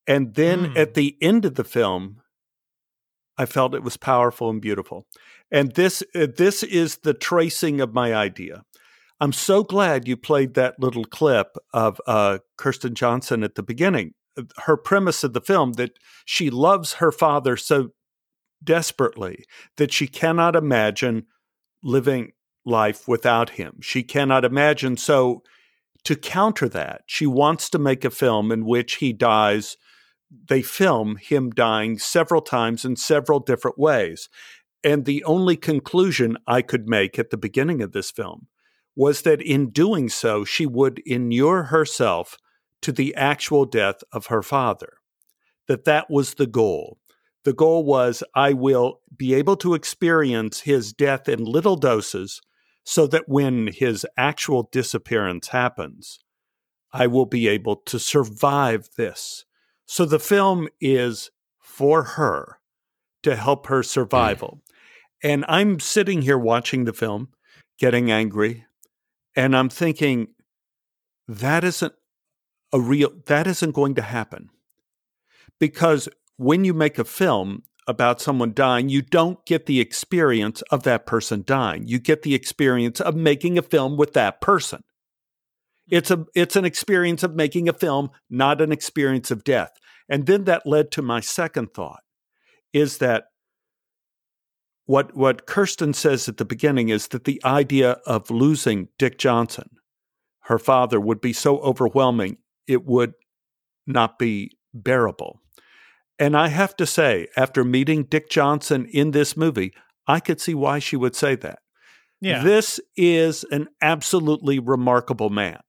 and then Hmm. at the end of the film, I felt it was powerful and beautiful. And this uh, this is the tracing of my idea. I'm so glad you played that little clip of uh, Kirsten Johnson at the beginning. Her premise of the film that she loves her father so desperately that she cannot imagine living life without him. She cannot imagine. So, to counter that, she wants to make a film in which he dies. They film him dying several times in several different ways. And the only conclusion I could make at the beginning of this film was that in doing so, she would inure herself to the actual death of her father. That that was the goal. The goal was I will be able to experience his death in little doses so that when his actual disappearance happens, I will be able to survive this. So the film is for her to help her mm. survival. And I'm sitting here watching the film, getting angry, and I'm thinking, that isn't a real, that isn't going to happen. Because when you make a film about someone dying, you don't get the experience of that person dying. You get the experience of making a film with that person. It's a it's an experience of making a film, not an experience of death. And then that led to my second thought is that what what Kirsten says at the beginning is that the idea of losing Dick Johnson, her father, would be so overwhelming it would not be bearable. And I have to say, after meeting Dick Johnson in this movie, I could see why she would say that. Yeah. This is an absolutely remarkable man.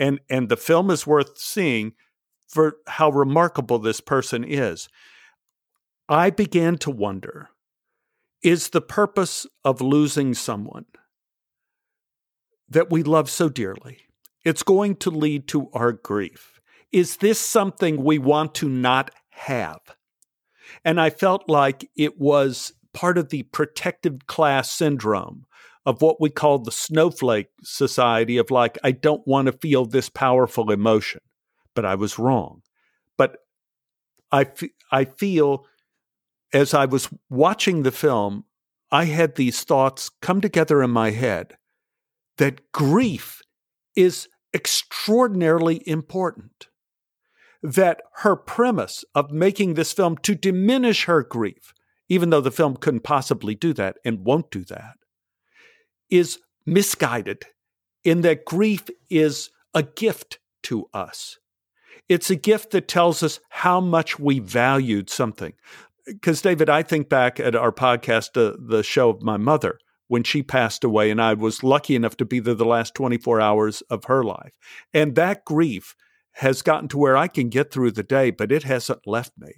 And and the film is worth seeing for how remarkable this person is. I began to wonder is the purpose of losing someone that we love so dearly it's going to lead to our grief is this something we want to not have and i felt like it was part of the protective class syndrome of what we call the snowflake society of like i don't want to feel this powerful emotion but i was wrong but i i feel as I was watching the film, I had these thoughts come together in my head that grief is extraordinarily important. That her premise of making this film to diminish her grief, even though the film couldn't possibly do that and won't do that, is misguided in that grief is a gift to us. It's a gift that tells us how much we valued something because David, I think back at our podcast, uh, the show of my mother when she passed away, and I was lucky enough to be there the last 24 hours of her life. And that grief has gotten to where I can get through the day, but it hasn't left me.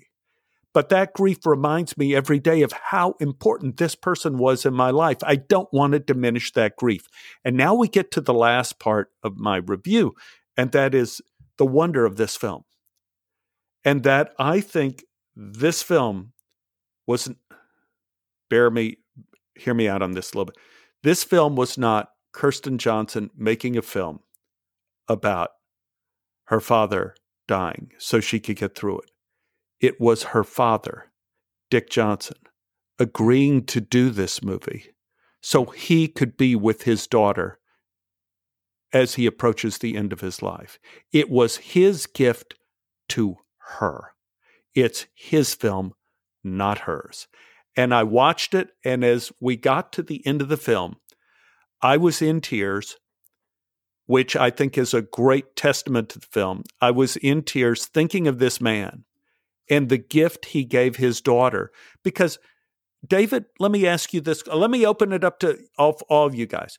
But that grief reminds me every day of how important this person was in my life. I don't want to diminish that grief. And now we get to the last part of my review, and that is the wonder of this film. And that I think this film wasn't bear me hear me out on this a little bit. This film was not Kirsten Johnson making a film about her father dying so she could get through it. It was her father, Dick Johnson, agreeing to do this movie so he could be with his daughter as he approaches the end of his life. It was his gift to her. It's his film, not hers. And I watched it, and as we got to the end of the film, I was in tears, which I think is a great testament to the film. I was in tears thinking of this man and the gift he gave his daughter. Because, David, let me ask you this. Let me open it up to all, all of you guys.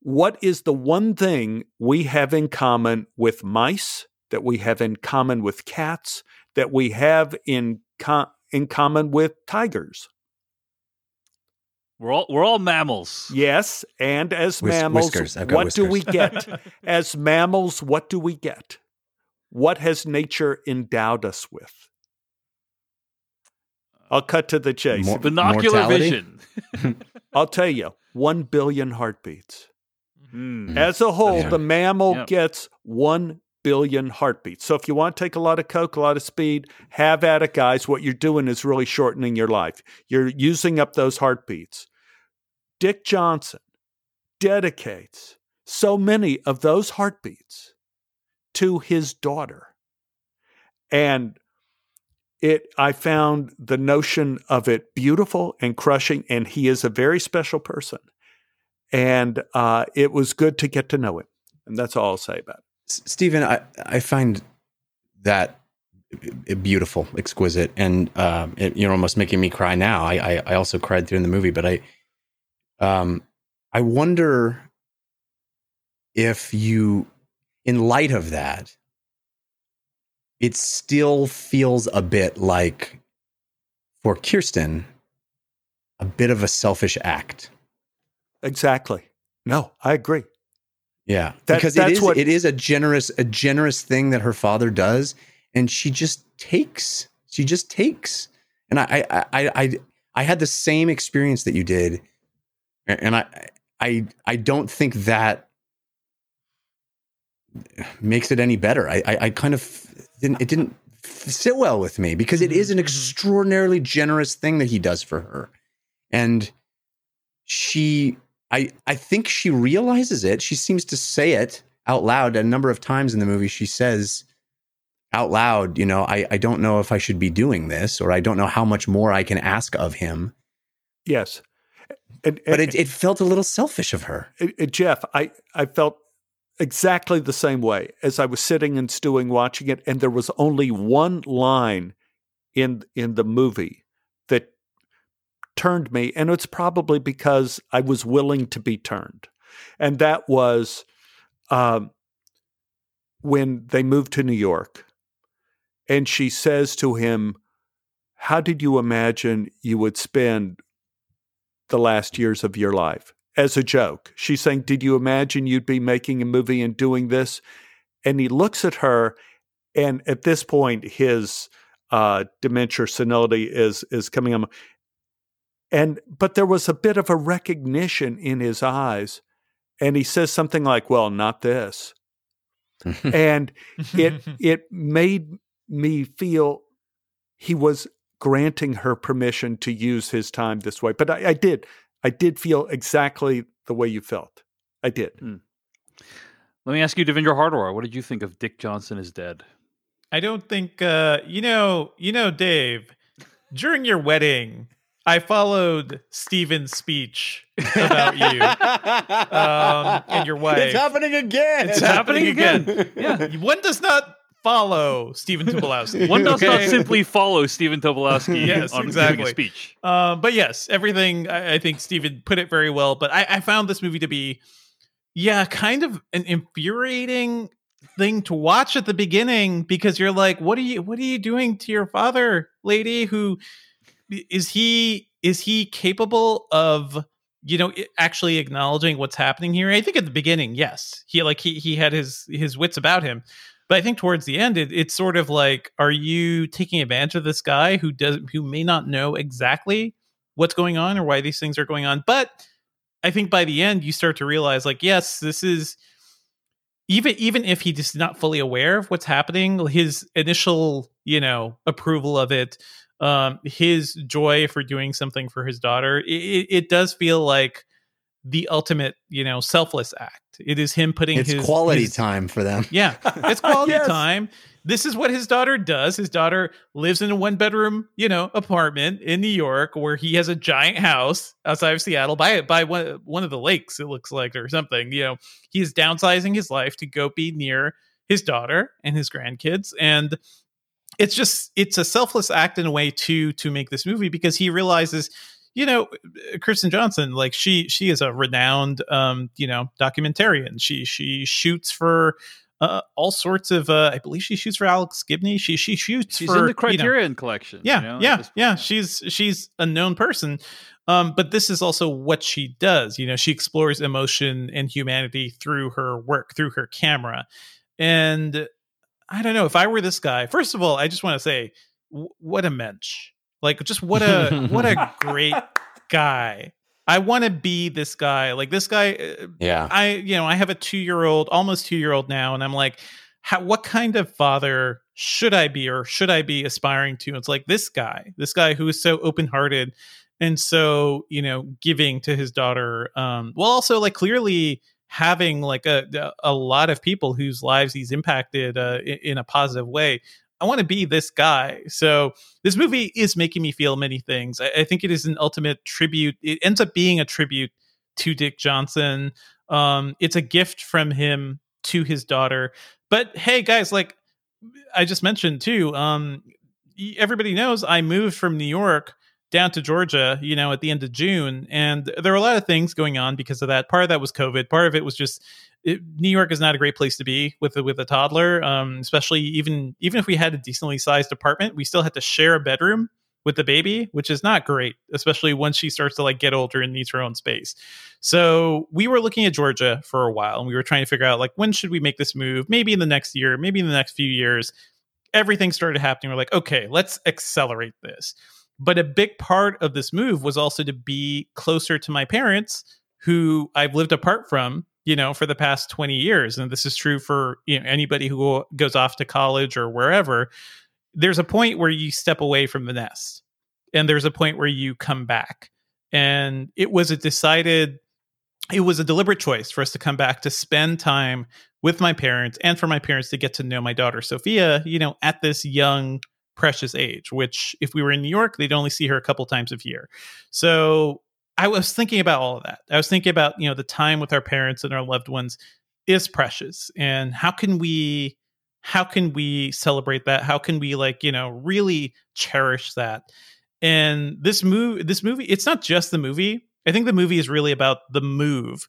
What is the one thing we have in common with mice, that we have in common with cats, that we have in, com- in common with tigers? We're all we're all mammals. Yes, and as Whis- mammals, whiskers. What do we get? (laughs) as mammals, what do we get? What has nature endowed us with? I'll cut to the chase. Mor- Binocular mortality? vision. (laughs) I'll tell you, one billion heartbeats. Hmm. As a whole, the mammal Yeah. gets one billion heartbeats. So if you want to take a lot of coke, a lot of speed, have at it, guys. What you're doing is really shortening your life. You're using up those heartbeats. Dick Johnson dedicates so many of those heartbeats to his daughter. And it I found the notion of it beautiful and crushing, and he is a very special person. And uh, it was good to get to know him. And that's all I'll say about it. Stephen, I, I find that beautiful, exquisite, and um, it, you're almost making me cry now. I, I, I also cried during the movie, but I, um, I wonder if you, in light of that, it still feels a bit like, for Kirsten, a bit of a selfish act. Exactly. No, I agree. Yeah, That- because it is what- it is a generous a generous thing that her father does, and she just takes. She just takes. And I I I I, I had the same experience that you did, and I I I don't think that makes it any better. I I, I kind of didn't it didn't sit well with me because it is an extraordinarily generous thing that he does for her, and she I I think she realizes it. She seems to say it out loud a number of times in the movie. She says out loud, you know, I, I don't know if I should be doing this, or I don't know how much more I can ask of him. Yes. And, But it, it felt a little selfish of her. Uh, uh, Jeff, I, I felt exactly the same way as I was sitting and stewing watching it, and there was only one line in in the movie that turned me, and it's probably because I was willing to be turned, and that was um, when they moved to New York, and she says to him, "How did you imagine you would spend the last years of your life?" As a joke. She's saying, Did you imagine you'd be making a movie and doing this? And he looks at her, and at this point, his uh, dementia senility is is coming on. And but there was a bit of a recognition in his eyes, and he says something like, "Well, not this," (laughs) and it (laughs) it made me feel he was granting her permission to use his time this way. But I, I did. I did feel exactly the way you felt. I did. Let me ask you, Devindra Hardawar, what did you think of Dick Johnson is dead? I don't think uh you know, you know Dave, during your wedding, I followed Stephen's speech about you um and your (laughs) wife. It's happening again. It's happening (laughs) again. Yeah. One does not follow Stephen (laughs) Tobolowsky. One does not simply follow Stephen Tobolowsky (laughs) Yes, on giving exactly. a speech. Um, but yes, everything I, I think Stephen put it very well. But I, I found this movie to be, yeah, kind of an infuriating thing to watch at the beginning because you're like, what are you what are you doing to your father, lady? Who is he is he capable of you know actually acknowledging what's happening here? I think at the beginning, yes. He like he he had his his wits about him. But I think towards the end, it, it's sort of like, are you taking advantage of this guy who does who may not know exactly what's going on or why these things are going on. But I think by the end, you start to realize, like, yes, this is even even if he is not fully aware of what's happening, his initial, you know, approval of it, um, his joy for doing something for his daughter, it, it does feel like the ultimate, you know, selfless act. It is him putting It's his quality his- time for them. yeah, it's quality (laughs) Yes. time. This is what his daughter does. His daughter lives in a one bedroom, you know, apartment in New York where he has a giant house outside of Seattle by by one, one of the lakes, it looks like, or something. You know, he is downsizing his life to go be near his daughter and his grandkids. And it's just it's a selfless act in a way to to make this movie because he realizes you know kirsten johnson like she she is a renowned um you know documentarian she she shoots for uh, all sorts of uh i believe she shoots for alex gibney she she shoots She's for in the you know, Criterion collection. yeah you know, yeah point. yeah she's she's a known person um but this is also what she does you know she explores emotion and humanity through her work through her camera and i don't know if i were this guy first of all i just want to say w- what a mensch like just what a what a (laughs) great guy i want to be this guy like this guy uh, Yeah. I, you know, I have a two year old, almost two year old now, and I'm like, how, what kind of father should I be or should I be aspiring to? It's like this guy, this guy who is so open hearted and so, you know, giving to his daughter. Um, well, also like clearly having like a, a lot of people whose lives he's impacted uh, in, in a positive way. I want to be this guy. So this movie is making me feel many things. I, I think it is an ultimate tribute. It ends up being a tribute to Dick Johnson. Um, it's a gift from him to his daughter. But hey, guys, like I just mentioned too, um, everybody knows I moved from New York down to Georgia, you know, at the end of June, and there were a lot of things going on because of that. Part of that was COVID. Part of it was just it, New York is not a great place to be with a, with a toddler, um, especially even even if we had a decently sized apartment, we still had to share a bedroom with the baby, which is not great, especially once she starts to like get older and needs her own space. So we were looking at Georgia for a while and we were trying to figure out like when should we make this move? Maybe in the next year, maybe in the next few years. Everything started happening. We're like, okay, let's accelerate this. But a big part of this move was also to be closer to my parents who I've lived apart from, you know, for the past 20 years. And this is true for you know anybody who goes off to college or wherever. There's a point where you step away from the nest and there's a point where you come back. And it was a decided it was a deliberate choice for us to come back to spend time with my parents and for my parents to get to know my daughter Sophia, you know, at this young precious age, which if we were in New York, they'd only see her a couple times a year. So I was thinking about all of that. I was thinking about, you know, the time with our parents and our loved ones is precious. And how can we how can we celebrate that? How can we like, you know, really cherish that? And this movie this movie, it's not just the movie. I think the movie is really about the move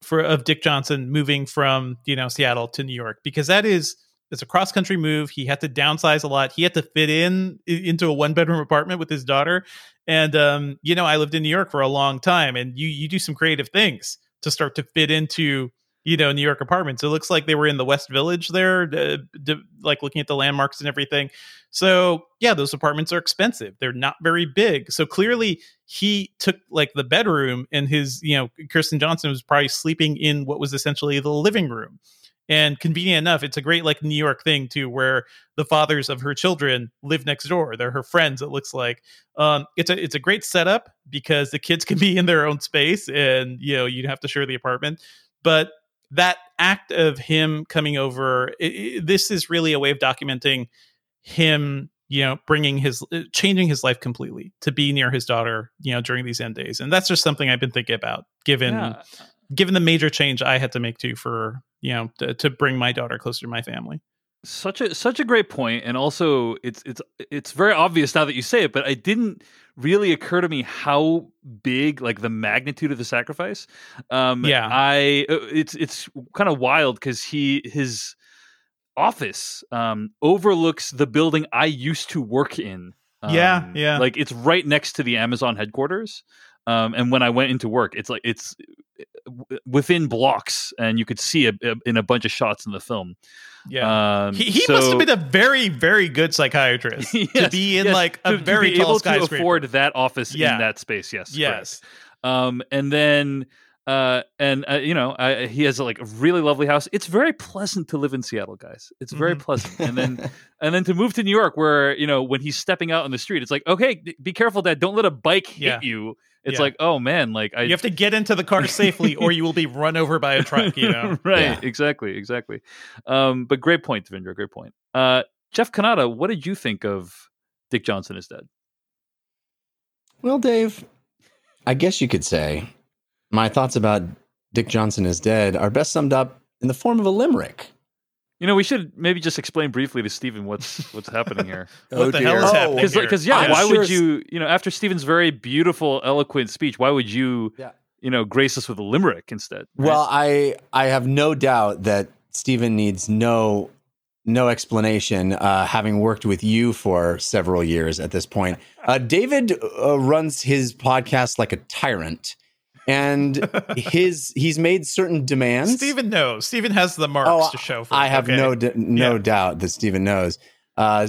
for of Dick Johnson moving from, you know, Seattle to New York because that is it's a cross country move. He had to downsize a lot. He had to fit in into a one bedroom apartment with his daughter. And um, you know, I lived in New York for a long time, and you you do some creative things to start to fit into you know New York apartments. It looks like they were in the West Village there, like looking at the landmarks and everything. So yeah, those apartments are expensive. They're not very big. So clearly, he took like the bedroom, and his you know Kirsten Johnson was probably sleeping in what was essentially the living room. And convenient enough, it's a great like New York thing too, where the fathers of her children live next door. They're her friends. It looks like um, it's a it's a great setup because the kids (laughs) can be in their own space, and you know you'd have to share the apartment. But that act of him coming over, i i this is really a way of documenting him, you know, bringing his uh, changing his life completely to be near his daughter, you know, during these end days, and that's just something I've been thinking about, given Yeah. Given the major change I had to make too for you know to, to bring my daughter closer to my family. such a such a great point and also it's it's it's very obvious now that you say it but it didn't really occur to me how big like the magnitude of the sacrifice um Yeah. i uh, it's it's kind of wild because he his office um overlooks the building i used to work in Yeah, Um, yeah. like it's right next to the amazon headquarters um and when i went into work it's like it's within blocks, and you could see it uh, in a bunch of shots in the film. Yeah. Um, he he must have been a very, very good psychiatrist (laughs) to be in yes, like a to- to very be tall able to afford that office Yeah. in that space. Yes, yes. Um, and then, uh, and uh, you know, uh, he has like a really lovely house. It's very pleasant to live in Seattle, guys. It's very Mhm. pleasant. And then, (laughs) and then to move to New York, where you know when he's stepping out on the street, it's like, okay, be careful, Dad. Don't let a bike hit Yeah. you. It's Yeah. like, oh man, like I you have to get into the car safely, or you will be run over by a truck. You know. (laughs) right? Yeah. Exactly, exactly. Um, but great point, Devindra, Great point. Uh, Jeff Cannata, what did you think of Dick Johnson is dead? Well, Dave, I guess you could say my thoughts about Dick Johnson is dead are best summed up in the form of a limerick. You know, we should maybe just explain briefly to Stephen what's what's happening here. (laughs) What the hell is dear. happening? Because, here? because yeah, I'm why sure would you, you know, after Stephen's very beautiful, eloquent speech, why would you, Yeah. you know, grace us with a limerick instead? right? Well, I I have no doubt that Stephen needs no no explanation, uh, having worked with you for several years at this point. Uh, David uh, runs his podcast like a tyrant, and his he's made certain demands. Stephen knows. Stephen has the marks Oh, to show for I have okay? no d- no Yeah. doubt that Stephen knows. Uh,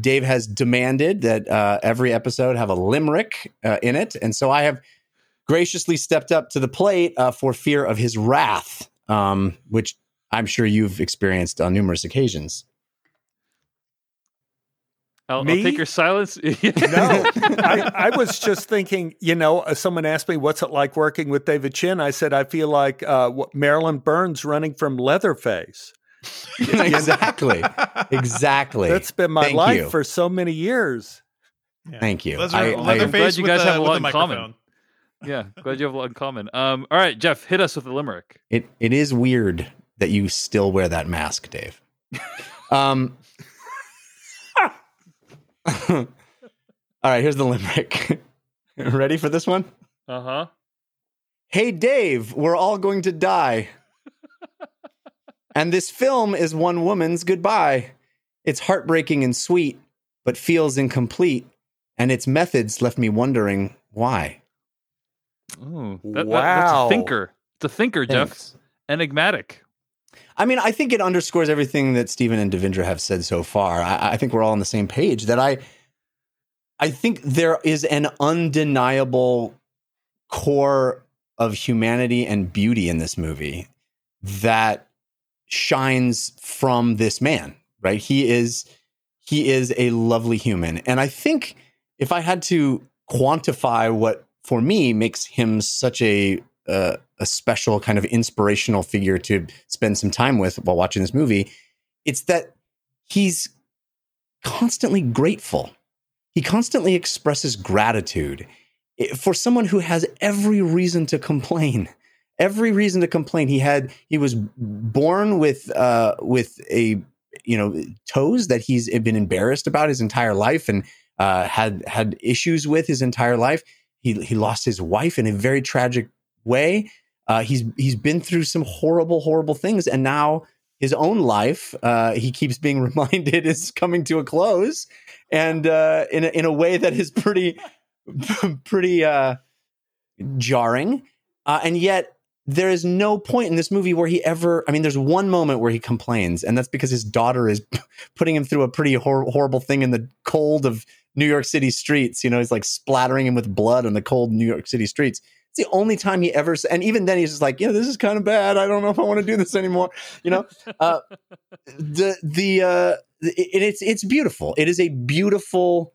Dave has demanded that uh, every episode have a limerick uh, in it, and so I have graciously stepped up to the plate uh, for fear of his wrath, um, which I'm sure you've experienced on numerous occasions. I'll, I'll Me? take your silence. (laughs) No, I, I was just thinking, you know, uh, someone asked me, what's it like working with David Chen? I said, I feel like uh, Marilyn Burns running from Leatherface. (laughs) exactly, exactly. That's been my Thank life you. for so many years. Yeah. Thank you. Leather- I- I- I'm glad you guys the- have a lot the in common. microphone. yeah, glad you have a lot in common. Um, all right, Jeff, hit us with a limerick. It it is weird that you still wear that mask, Dave. um. (laughs) all right, here's the limerick. (laughs) Ready for this one? Uh huh. Hey, Dave, we're all going to die. (laughs) and this film is one woman's goodbye. It's heartbreaking and sweet, but feels incomplete. And its methods left me wondering why. Oh, that, that- that's Wow. a thinker. It's a thinker, Jeff. Enigmatic. I mean, I think it underscores everything that Stephen and Devindra have said so far. I, I think we're all on the same page. That I, I think there is an undeniable core of humanity and beauty in this movie that shines from this man. Right? He is, he is a lovely human, and I think if I had to quantify what for me makes him such a a special kind of inspirational figure to spend some time with while watching this movie, it's that he's constantly grateful. He constantly expresses gratitude for someone who has every reason to complain. Every reason to complain. He had he was born with uh with a you know toes that he's been embarrassed about his entire life and uh had had issues with his entire life. He he lost his wife in a very tragic way. Uh, he's he's been through some horrible, horrible things, and now his own life, uh, he keeps being (laughs) reminded, is coming to a close, and uh, in a, in a way that is pretty (laughs) pretty uh, jarring. Uh, and yet, there is no point in this movie where he ever. I mean, there's one moment where he complains, and that's because his daughter is (laughs) putting him through a pretty hor- horrible thing in the cold of New York City streets. You know, he's like splattering him with blood on the cold New York City streets. It's the only time he ever, and even then he's just like, you know, this is kind of bad. I don't know if I want to do this anymore. You know, (laughs) uh, the the uh, it, it's it's beautiful. It is a beautiful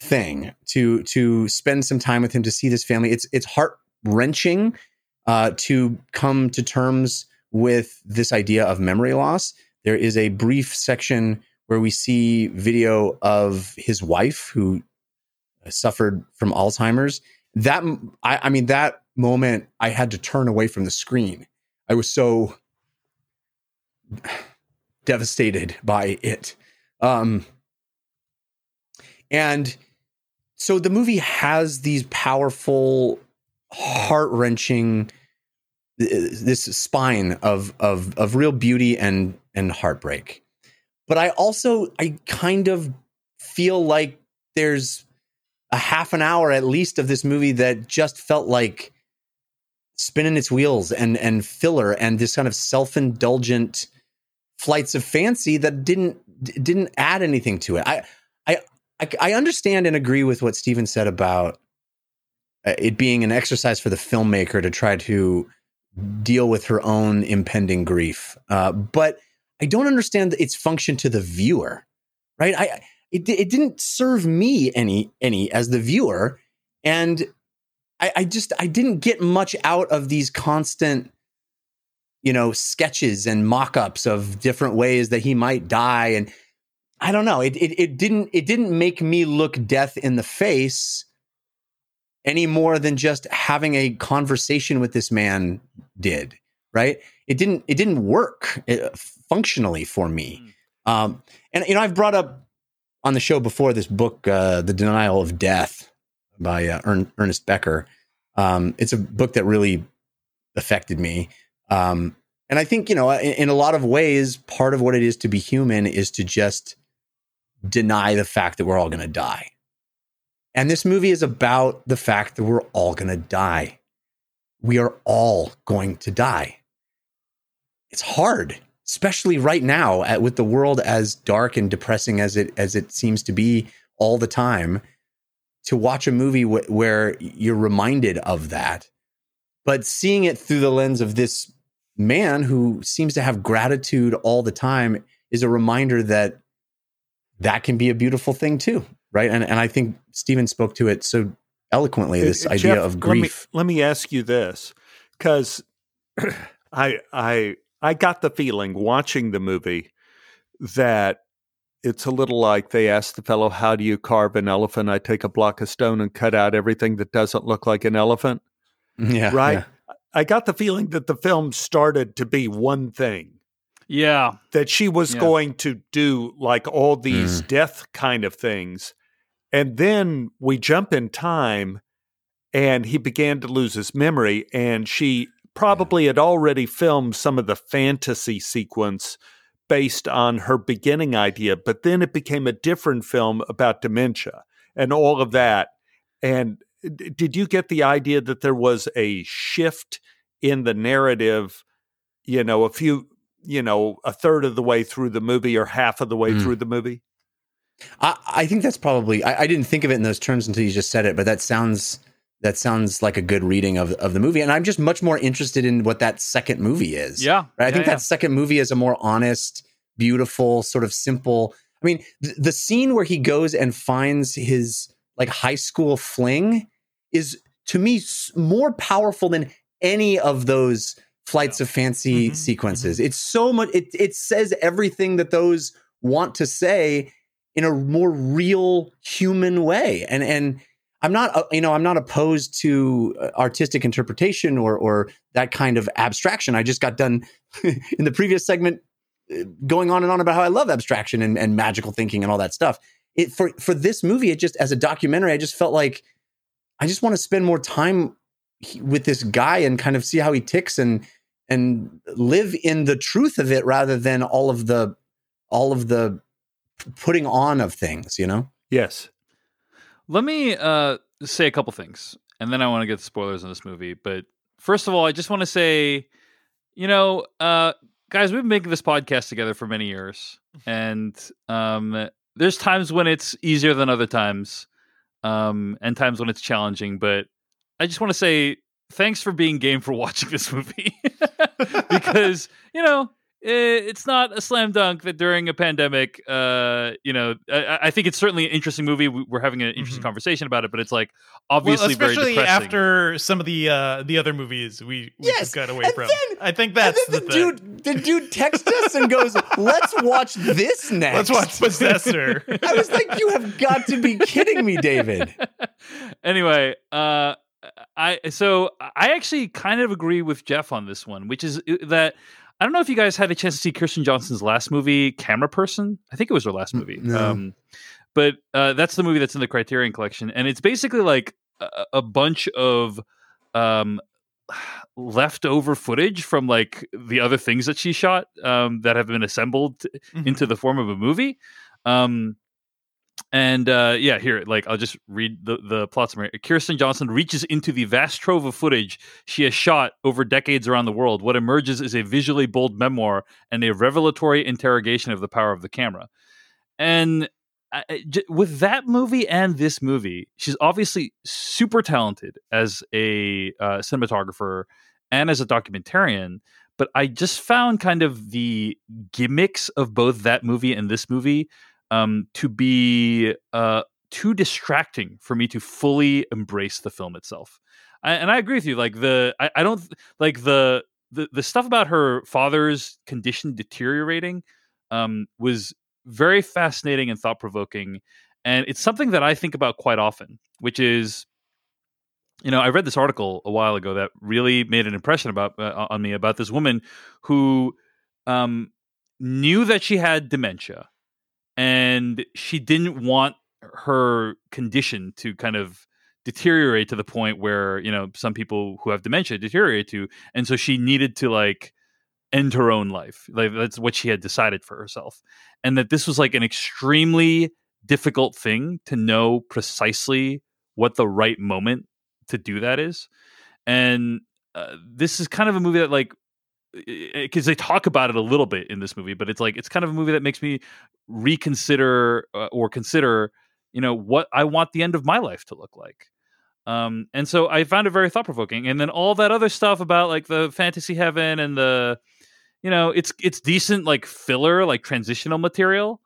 thing to to spend some time with him to see this family. It's it's heart wrenching uh, to come to terms with this idea of memory loss. There is a brief section where we see video of his wife who suffered from Alzheimer's. That I, I mean, that moment I had to turn away from the screen. I was so (sighs) devastated by it. Um, and so the movie has these powerful, heart wrenching, this spine of of of real beauty and and heartbreak. But I also I kind of feel like there's a half an hour at least of this movie that just felt like spinning its wheels and and filler and this kind of self-indulgent flights of fancy that didn't didn't add anything to it. I I I, understand and agree with what Stephen said about uh, it being an exercise for the filmmaker to try to deal with her own impending grief. Uh, but I don't understand its function to the viewer, right? I it, it didn't serve me any any as the viewer, and I, I just I didn't get much out of these constant, you know, sketches and mock-ups of different ways that he might die, and I don't know. It it, it didn't it didn't make me look death in the face any more than just having a conversation with this man did right? It didn't it didn't work uh, functionally for me. Um and you know i've brought up on the show before this book uh the denial of death by uh, Ern- ernest becker um it's a book that really affected me um and i think you know in, in a lot of ways part of what it is to be human is to just deny the fact that we're all going to die and this movie is about the fact that we're all going to die. We are all going to die. It's hard, especially right now at, with the world as dark and depressing as it as it seems to be all the time to watch a movie wh- where you're reminded of that. But seeing it through the lens of this man who seems to have gratitude all the time is a reminder that that can be a beautiful thing too right? And and I think Stephen spoke to it so eloquently. This Uh, idea Jeff, of grief. Let me, let me ask you this, because (clears throat) I I I got the feeling watching the movie that it's a little like they asked the fellow, "How do you carve an elephant?" I take a block of stone and cut out everything that doesn't look like an elephant. Yeah, right. yeah. I got the feeling that the film started to be one thing Yeah. that she was Yeah. going to do like all Mm. these death kind of things. And then we jump in time and he began to lose his memory. And she probably had already filmed some of the fantasy sequence based on her beginning idea, but then it became a different film about dementia and all of that. And did you get the idea that there was a shift in the narrative, you know, a few, you know, a third of the way through the movie or half of the way Mm. through the movie? I, I think that's probably. I, I didn't think of it in those terms until you just said it, but that sounds that sounds like a good reading of of the movie. And I'm just much more interested in what that second movie is. Yeah. Right? I Yeah, think yeah. that second movie is a more honest, beautiful, sort of simple. I mean, th- the scene where he goes and finds his like high school fling is to me s- more powerful than any of those flights of fancy Mhm, sequences. It's so much. It it says everything that those want to say in a more real human way, and and. I'm not, uh, you know, I'm not opposed to uh, artistic interpretation or or that kind of abstraction. I just got done (laughs) in the previous segment uh, going on and on about how I love abstraction and, and magical thinking and all that stuff. It for for this movie, it just as a documentary, I just felt like I just want to spend more time with this guy and kind of see how he ticks and and live in the truth of it rather than all of the all of the putting on of things. You know. Yes. Let me uh, say a couple things, and then I want to get the spoilers on this movie. But first of all, I just want to say, you know, uh, guys, we've been making this podcast together for many years, and um, there's times when it's easier than other times, um, and times when it's challenging. But I just want to say thanks for being game for watching this movie, (laughs) (laughs) because you know it's not a slam dunk that during a pandemic, uh, you know, I, I think it's certainly an interesting movie. We- We're having an interesting Mhm. conversation about it, but it's like Well, obviously very especially after some of the uh, the other movies we, we Yes, got away and from. then- I think And that's then the, the, thing. dude, the dude texts us and goes, "Let's watch this (laughs) next." Let's watch Possessor. (laughs) I was like, "You have got to be kidding me, David." (laughs) anyway, uh, I so I actually kind of agree with Jeff on this one, which is uh, that I don't know if you guys had a chance to see Kirsten Johnson's last movie, Cameraperson. I think it was her last movie. no. Um, but uh, that's the movie that's in the Criterion Collection, and it's basically like a, a bunch of um, leftover footage from like the other things that she shot um, that have been assembled Mhm. into the form of a movie. Um, And uh, yeah, here, like I'll just read the the plot summary. Kirsten Johnson reaches into the vast trove of footage she has shot over decades around the world. What emerges is a visually bold memoir and a revelatory interrogation of the power of the camera. And I, j- with that movie and this movie, she's obviously super talented as a uh, cinematographer and as a documentarian. But I just found kind of the gimmicks of both that movie and this movie um, to be uh, too distracting for me to fully embrace the film itself. I, and I agree with you. Like the, I, I don't like the, the the stuff about her father's condition deteriorating um, was very fascinating and thought provoking, and it's something that I think about quite often, which is. You know, I read this article a while ago that really made an impression about uh, on me about this woman who um, knew that she had dementia, and she didn't want her condition to kind of deteriorate to the point where you know some people who have dementia deteriorate to and so she needed to like end her own life. Like that's what she had decided for herself and that this was like an extremely difficult thing to know precisely what the right moment to do that is and uh, this is kind of a movie that like because they talk about it a little bit in this movie, but it's like it's kind of a movie that makes me reconsider uh, or consider, you know, what I want the end of my life to look like. Um, and so I found it very thought provoking. And then all that other stuff about like the fantasy heaven and the, you know, it's it's decent like filler, like transitional material.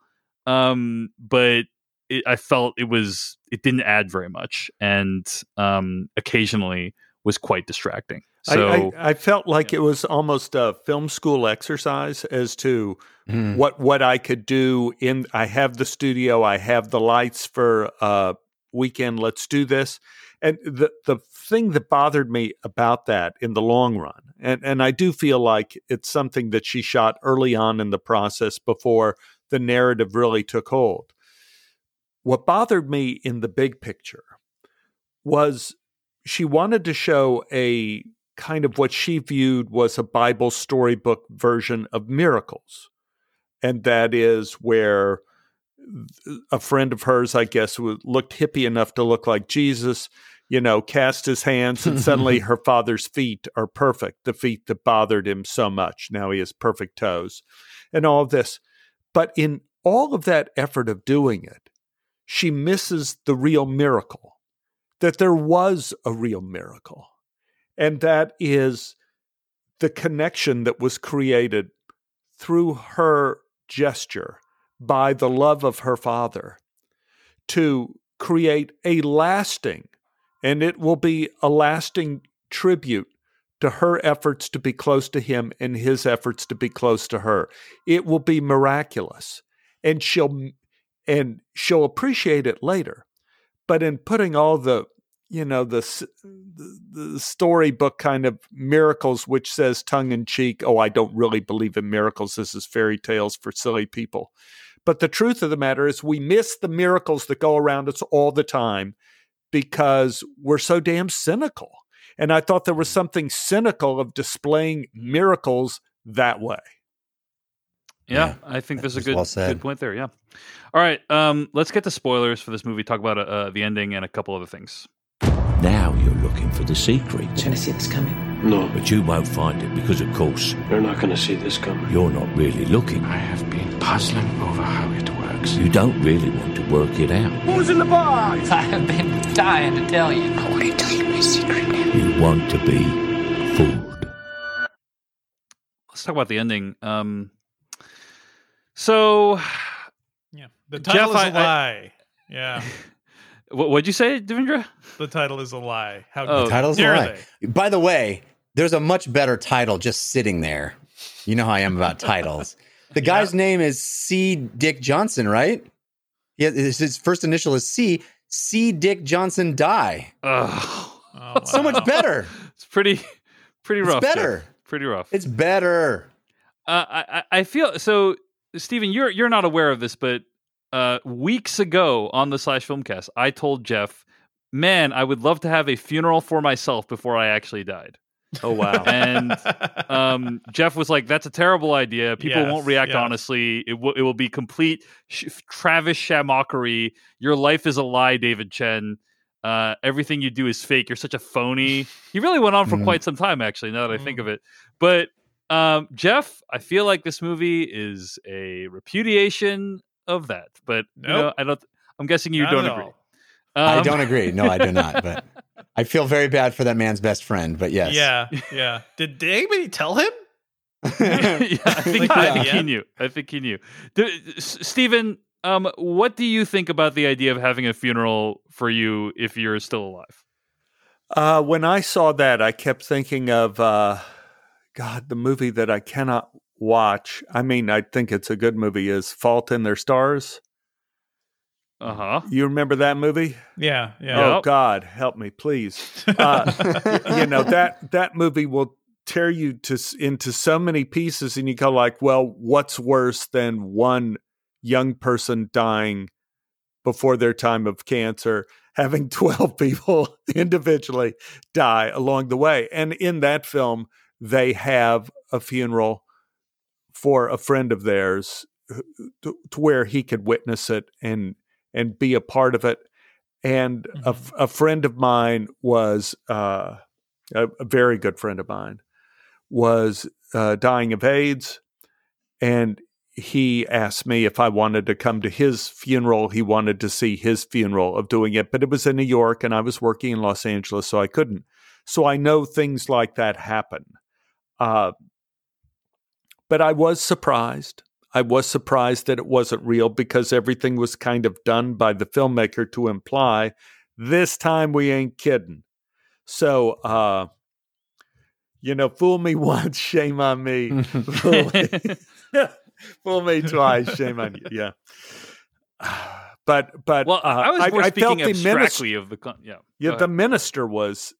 Um, but it, I felt it was it didn't add very much, and um, occasionally was quite distracting. I- So I, I felt like it was almost a film school exercise as to mm. what what I could do in I have the studio, I have the lights for a weekend, let's do this. And the the thing that bothered me about that in the long run, and, and I do feel like it's something that she shot early on in the process before the narrative really took hold. What bothered me in the big picture was she wanted to show a kind of what she viewed was a Bible storybook version of miracles. And that is where a friend of hers, I guess, who looked hippie enough to look like Jesus, you know, cast his hands and suddenly (laughs) her father's feet are perfect, the feet that bothered him so much. Now he has perfect toes and all of this. But in all of that effort of doing it, she misses the real miracle that there was a real miracle. And that is the connection that was created through her gesture by the love of her father to create a lasting, and it will be a lasting tribute to her efforts to be close to him and his efforts to be close to her. It will be miraculous. And she'll and she'll appreciate it later. But in putting all the you know the the, the storybook kind of miracles which says tongue in cheek oh i don't really believe in miracles this is fairy tales for silly people but the truth of the matter is we miss the miracles that go around us all the time because we're so damn cynical and i thought there was something cynical of displaying miracles that way Yeah, I think there's a good well good point there. Yeah. All right, um, let's get to spoilers for this movie. Talk about uh, the ending and a couple other things. Now you're looking for the secret. You're gonna see this coming. No, But you won't find it because, of course, you're not going to see this coming. you're not really looking. I have been puzzling over how it works. You don't really want to work it out. Who's in the box? I have been dying to tell you. I want to tell you my secret now. You want to be fooled. Let's talk about the ending. Um, so, Yeah. The title Jeff, is a I- I- lie. yeah. (laughs) what what'd you say, Devindra? The title is a lie. How Oh, The title's a lie. they? By the way, there's a much better title just sitting there. You know how I am about titles. The (laughs) guy's name is C. Dick Johnson, right? Yeah, his his first initial is C. C. Dick Johnson die. Ugh. Oh, So much better. (laughs) It's pretty pretty It's rough. Jeff. better. Pretty rough. It's better. Uh, I I I feel so, Stephen. You're you're not aware of this, but uh, weeks ago on the Slash Filmcast, I told Jeff, "Man, I would love to have a funeral for myself before I actually died." Oh wow! and um, Jeff was like, "That's a terrible idea. People Yes, won't react yes. honestly. It will. It will be complete sh- Travis Shamockery. Your life is a lie, David Chen. Uh, everything you do is fake. You're such a phony." He really went on for Mhm. quite some time, actually. Now that I think of it, but um, Jeff, I feel like this movie is a repudiation of that. But you know, I don't. I'm guessing you Not don't agree. all. I Um, don't agree. No, I do not. (laughs) But I feel very bad for that man's best friend. But yes, Yeah, yeah. Did, did anybody tell him? (laughs) (laughs) yeah, I think, Like, I yeah. think he knew. I think he knew. D- S- Stephen, um, what do you think about the idea of having a funeral for you if you're still alive? Uh, when I saw that, I kept thinking of uh, God, the movie that I cannot watch. I mean, I think it's a good movie. Is Fault in Their Stars? Uh huh. You remember that movie? Yeah, yeah. Oh God, help me, please. (laughs) Uh, you know that that movie will tear you to into so many pieces, and you go like, well, what's worse than one young person dying before their time of cancer, having (laughs) twelve people (laughs) individually die along the way, and in that film they have a funeral for a friend of theirs to, to where he could witness it and and be a part of it and a friend of mine was uh, a, a very good friend of mine was uh, dying of AIDS, and he asked me if I wanted to come to his funeral. He wanted to see his funeral of doing it, but it was in New York, and I was working in Los Angeles, so I couldn't. So I know things like that happen. Uh, but I was surprised. I was surprised that it wasn't real because everything was kind of done by the filmmaker to imply this time we ain't kidding. So, uh, you know, fool me (laughs) once, shame on me. (laughs) fool, me, (laughs) fool me twice, shame on you. Yeah. (sighs) But, but Well, uh, I was more felt speaking the minister, of the. Con- yeah. yeah, the ahead. minister was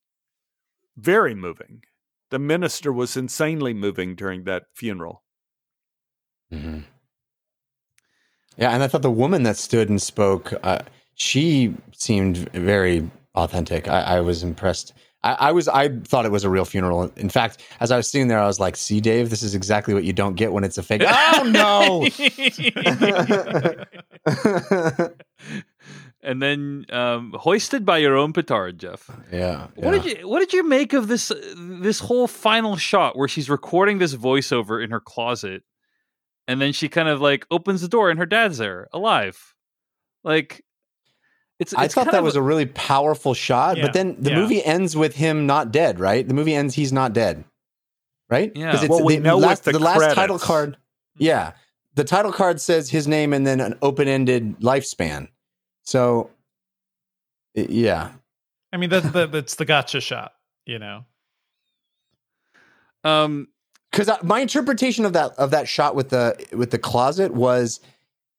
very moving. The minister was insanely moving during that funeral. Mhm. Yeah, and I thought the woman that stood and spoke, uh, she seemed very authentic. I, I was impressed. I, I was. I thought it was a real funeral. In fact, as I was sitting there, I was like, "See, Dave, this is exactly what you don't get when it's a fake." (laughs) oh no! (laughs) and then um, hoisted by your own petard, Jeff. yeah. What yeah. did you What did you make of this this whole final shot where she's recording this voiceover in her closet, and then she kind of like opens the door and her dad's there, alive. Like, it's. I thought that of was a really powerful shot, Yeah, but then the yeah. movie ends with him not dead, right? The movie ends he's not dead, right? Yeah. 'Cause it's Well, we the know last, with the last title card. Yeah, the title card says his name and then an open-ended lifespan. So, yeah, I mean, that's the that's the gotcha shot. You know. um. Because my interpretation of that of that shot with the with the closet was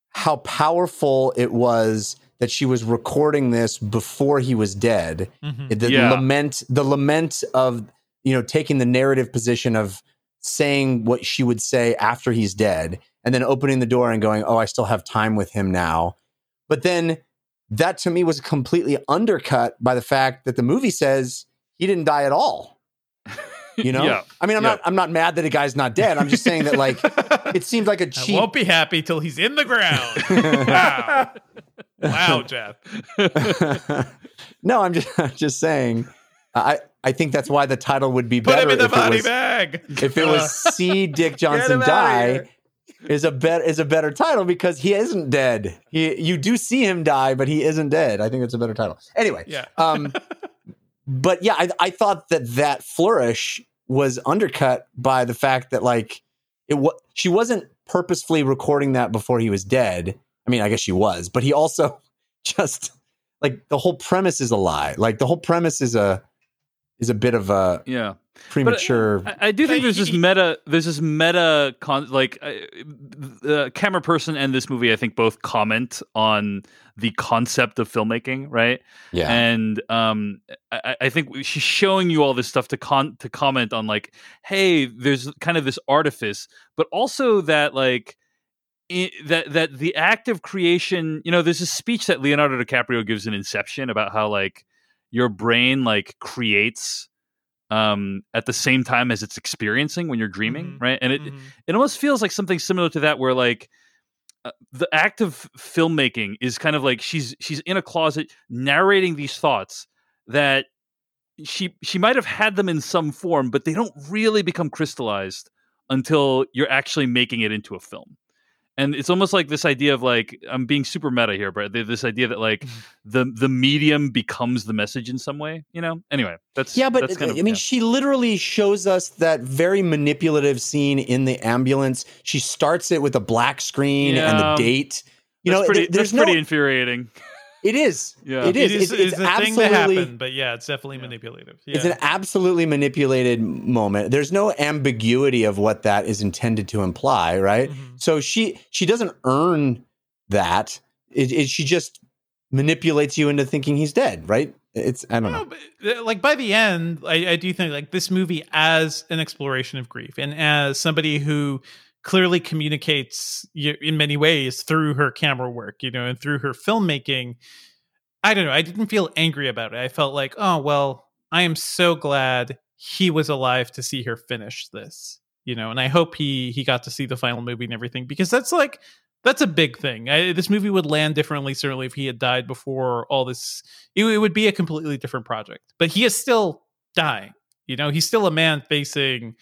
how powerful it was that she was recording this before he was dead. Mhm. The Yeah. lament, the lament of you know taking the narrative position of saying what she would say after he's dead, and then opening the door and going, "Oh, I still have time with him now." But then that to me was completely undercut by the fact that the movie says he didn't die at all. You know, Yeah. I mean, I'm Yeah. not, I'm not mad that a guy's not dead. I'm just saying that like (laughs) it seems like a I cheap. won't be happy till he's in the ground. (laughs) wow, wow, Jeff. (laughs) no, I'm just, I'm just saying. I, I think that's why the title would be Put better him in the if it body was, bag. if it was "See Dick Johnson Die." Is a better is a better title because he isn't dead. He you do see him die, but he isn't dead. I think it's a better title. Anyway, Yeah. um, but yeah, I, I thought that that flourish was undercut by the fact that like it was she wasn't purposefully recording that before he was dead. I mean, I guess she was, but he also (laughs) just like the whole premise is a lie. Like the whole premise is a is a bit of a Yeah. premature. I, I do think there's this meta. There's this meta con like uh, the camera person and this movie. I think both comment on the concept of filmmaking, right? yeah, And um, I, I think she's showing you all this stuff to con to comment on, like, hey, there's kind of this artifice, but also that like. i that that the act of creation, you know, there's a speech that Leonardo DiCaprio gives in Inception about how like your brain like creates um, at the same time as it's experiencing when you're dreaming, Mm-hmm. right? And it it almost feels like something similar to that, where like uh, the act of filmmaking is kind of like she's she's in a closet narrating these thoughts that she she might have had them in some form, but they don't really become crystallized until you're actually making it into a film. And it's almost like this idea of like I'm being super meta here, but this idea that like Mm-hmm. the the medium becomes the message in some way, you know. Anyway, that's yeah, but that's kind of, I mean, yeah. she literally shows us that very manipulative scene in the ambulance. She starts it with a black screen and the date. You that's know, pretty, there- there's that's pretty infuriating. (laughs) It is. Yeah. it is. It is, It's, it's it's a thing that happened, but yeah, it's definitely manipulative. Yeah. It's an absolutely manipulated moment. There's no ambiguity of what that is intended to imply, right? Mm-hmm. So she she doesn't earn that. It, it, she just manipulates you into thinking he's dead, right? It's I don't know. Uh, like by the end, I, I do think like this movie as an exploration of grief and as somebody who clearly communicates in many ways through her camera work, you know, and through her filmmaking. I don't know. I didn't feel angry about it. I felt like, oh well, I am so glad he was alive to see her finish this, you know, and I hope he he got to see the final movie and everything because that's like that's a big thing. I, this movie would land differently, certainly, if he had died before all this. It, it would be a completely different project. But he is still dying. You know, he's still a man facing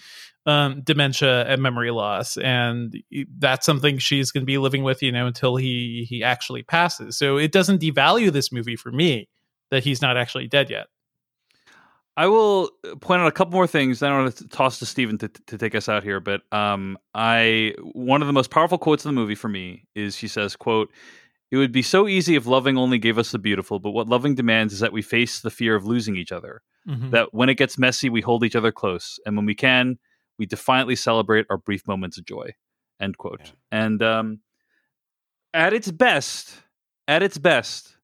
um, dementia and memory loss, and that's something she's going to be living with. You know, until he he actually passes. So it doesn't devalue this movie for me that he's not actually dead yet. I will uh, point out a couple more things. I don't want to toss to Stephen to, to take us out here, but um, I one of the most powerful quotes in the movie for me is she says, "quote It would be so easy if loving only gave us the beautiful, but what loving demands is that we face the fear of losing each other. Mhm. That when it gets messy, we hold each other close, and when we can, we defiantly celebrate our brief moments of joy." End quote. And um, at its best, at its best,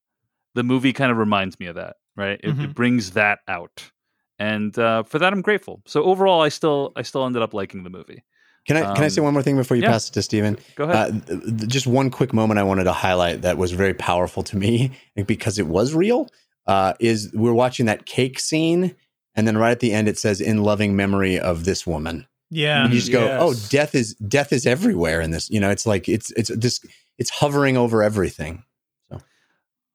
the movie kind of reminds me of that. Right? It, it Mhm. brings that out and uh, for that I'm grateful. So overall, I still I still ended up liking the movie. Can I can I say Um, one more thing before you yeah. pass it to Stephen? Go ahead. Uh, th- just one quick moment I wanted to highlight that was very powerful to me because it was real. Uh, is we're watching that cake scene, and then right at the end it says "in loving memory of this woman." Yeah, and you just go, Yes. "Oh, death is death is everywhere in this." You know, it's like it's it's this it's hovering over everything.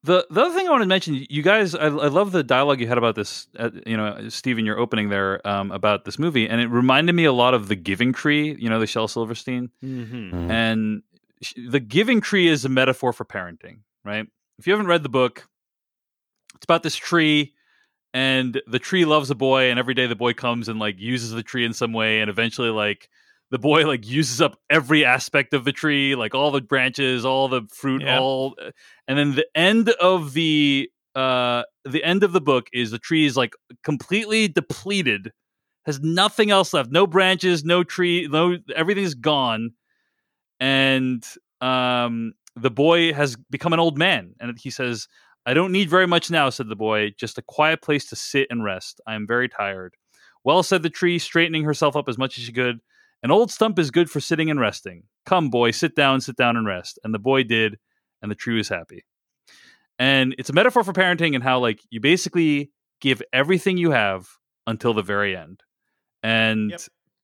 The the other thing I wanted to mention, you guys, I, I love the dialogue you had about this. Uh, you know, Stephen, your opening there um, about this movie, and it reminded me a lot of the Giving Tree. You know, the Shel Silverstein, Mm-hmm. and the Giving Tree is a metaphor for parenting, right? If you haven't read the book, it's about this tree, and the tree loves a boy, and every day the boy comes and like uses the tree in some way, and eventually like the boy like uses up every aspect of the tree, like all the branches, all the fruit, Yeah. all, and then the end of the uh the end of the book is the tree is like completely depleted, has nothing else left, no branches, no tree, no everything's gone, and um the boy has become an old man, and he says. I don't need very much now, said the boy, just a quiet place to sit and rest. I am very tired. Well, said the tree, straightening herself up as much as she could. An old stump is good for sitting and resting. Come, boy, sit down, sit down and rest. And the boy did, and the tree was happy. And it's a metaphor for parenting and how, like, you basically give everything you have until the very end. And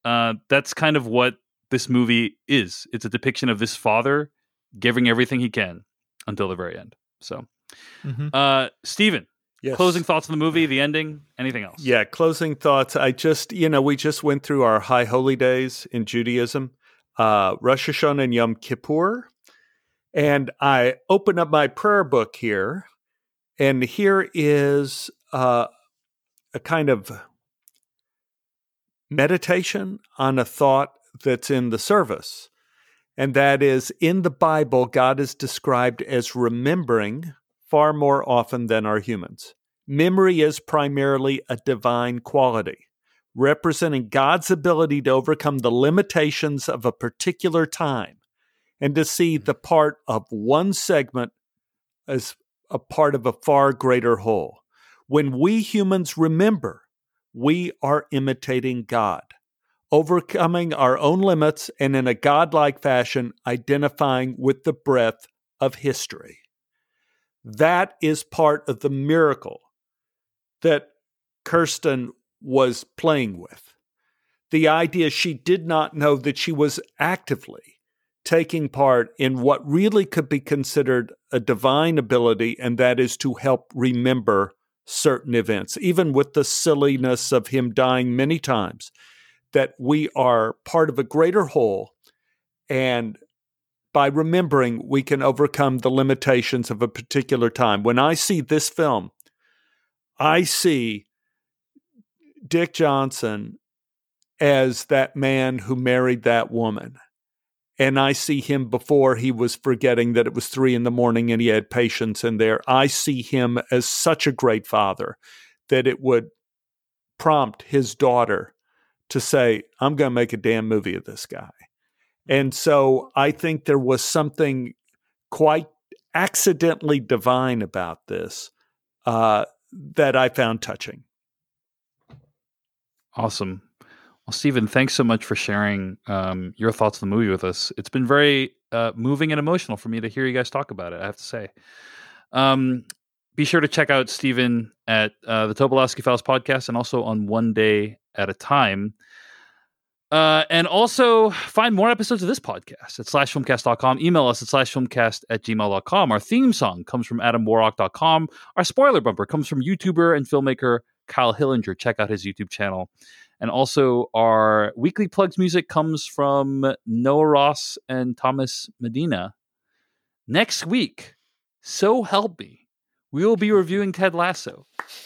uh, that's kind of what this movie is. It's a depiction of this father giving everything he can until the very end. So, Mhm. uh, Stephen, Yes. closing thoughts on the movie, the ending, anything else? Yeah, closing thoughts. I just, you know, we just went through our high holy days in Judaism, uh, Rosh Hashanah and Yom Kippur. And I open up my prayer book here, and here is uh, a kind of meditation on a thought that's in the service. And that is in the Bible, God is described as remembering far more often than are humans. Memory is primarily a divine quality, representing God's ability to overcome the limitations of a particular time and to see mm-hmm. the part of one segment as a part of a far greater whole. When we humans remember, we are imitating God, overcoming our own limits and in a godlike fashion identifying with the breadth of history. That is part of the miracle that Kirsten was playing with. The idea she did not know that she was actively taking part in what really could be considered a divine ability, and that is to help remember certain events, even with the silliness of him dying many times, that we are part of a greater whole. And by remembering, we can overcome the limitations of a particular time. When I see this film, I see Dick Johnson as that man who married that woman. And I see him before he was forgetting that it was three in the morning and he had patients in there. I see him as such a great father that it would prompt his daughter to say, I'm going to make a damn movie of this guy. And so I think there was something quite accidentally divine about this uh, that I found touching. Awesome. Well, Stephen, thanks so much for sharing um, your thoughts on the movie with us. It's been very uh, moving and emotional for me to hear you guys talk about it. I have to say. Um, be sure to check out Stephen at uh, the Tobolowsky Files podcast and also on One Day at a Time. Uh, and also find more episodes of this podcast at slashfilmcast.com. Email us at slashfilmcast at gmail.com. Our theme song comes from adamwarrock.com. Our spoiler bumper comes from YouTuber and filmmaker Kyle Hillinger. Check out his YouTube channel. And also, our weekly plugs music comes from Noah Ross and Thomas Medina. Next week, so help me, we will be reviewing Ted Lasso. (laughs)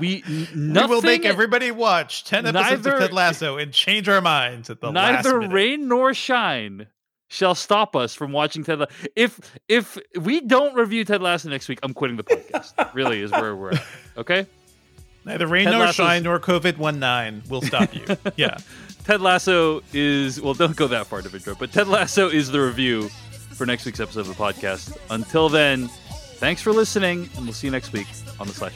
We, n- we will make everybody watch 10 episodes Neither- of Ted Lasso and change our minds at the last neither rain nor shine shall stop us from watching Ted Lasso. If if we don't review Ted Lasso next week, I'm quitting the podcast. really is where we're at. Okay. Neither rain Ted nor Lasso's- shine nor COVID 19 will stop you. (laughs) yeah. Ted Lasso is well, don't go that far, Devindra, but Ted Lasso is the review for next week's episode of the podcast. Until then, thanks for listening, and we'll see you next week on the Slash.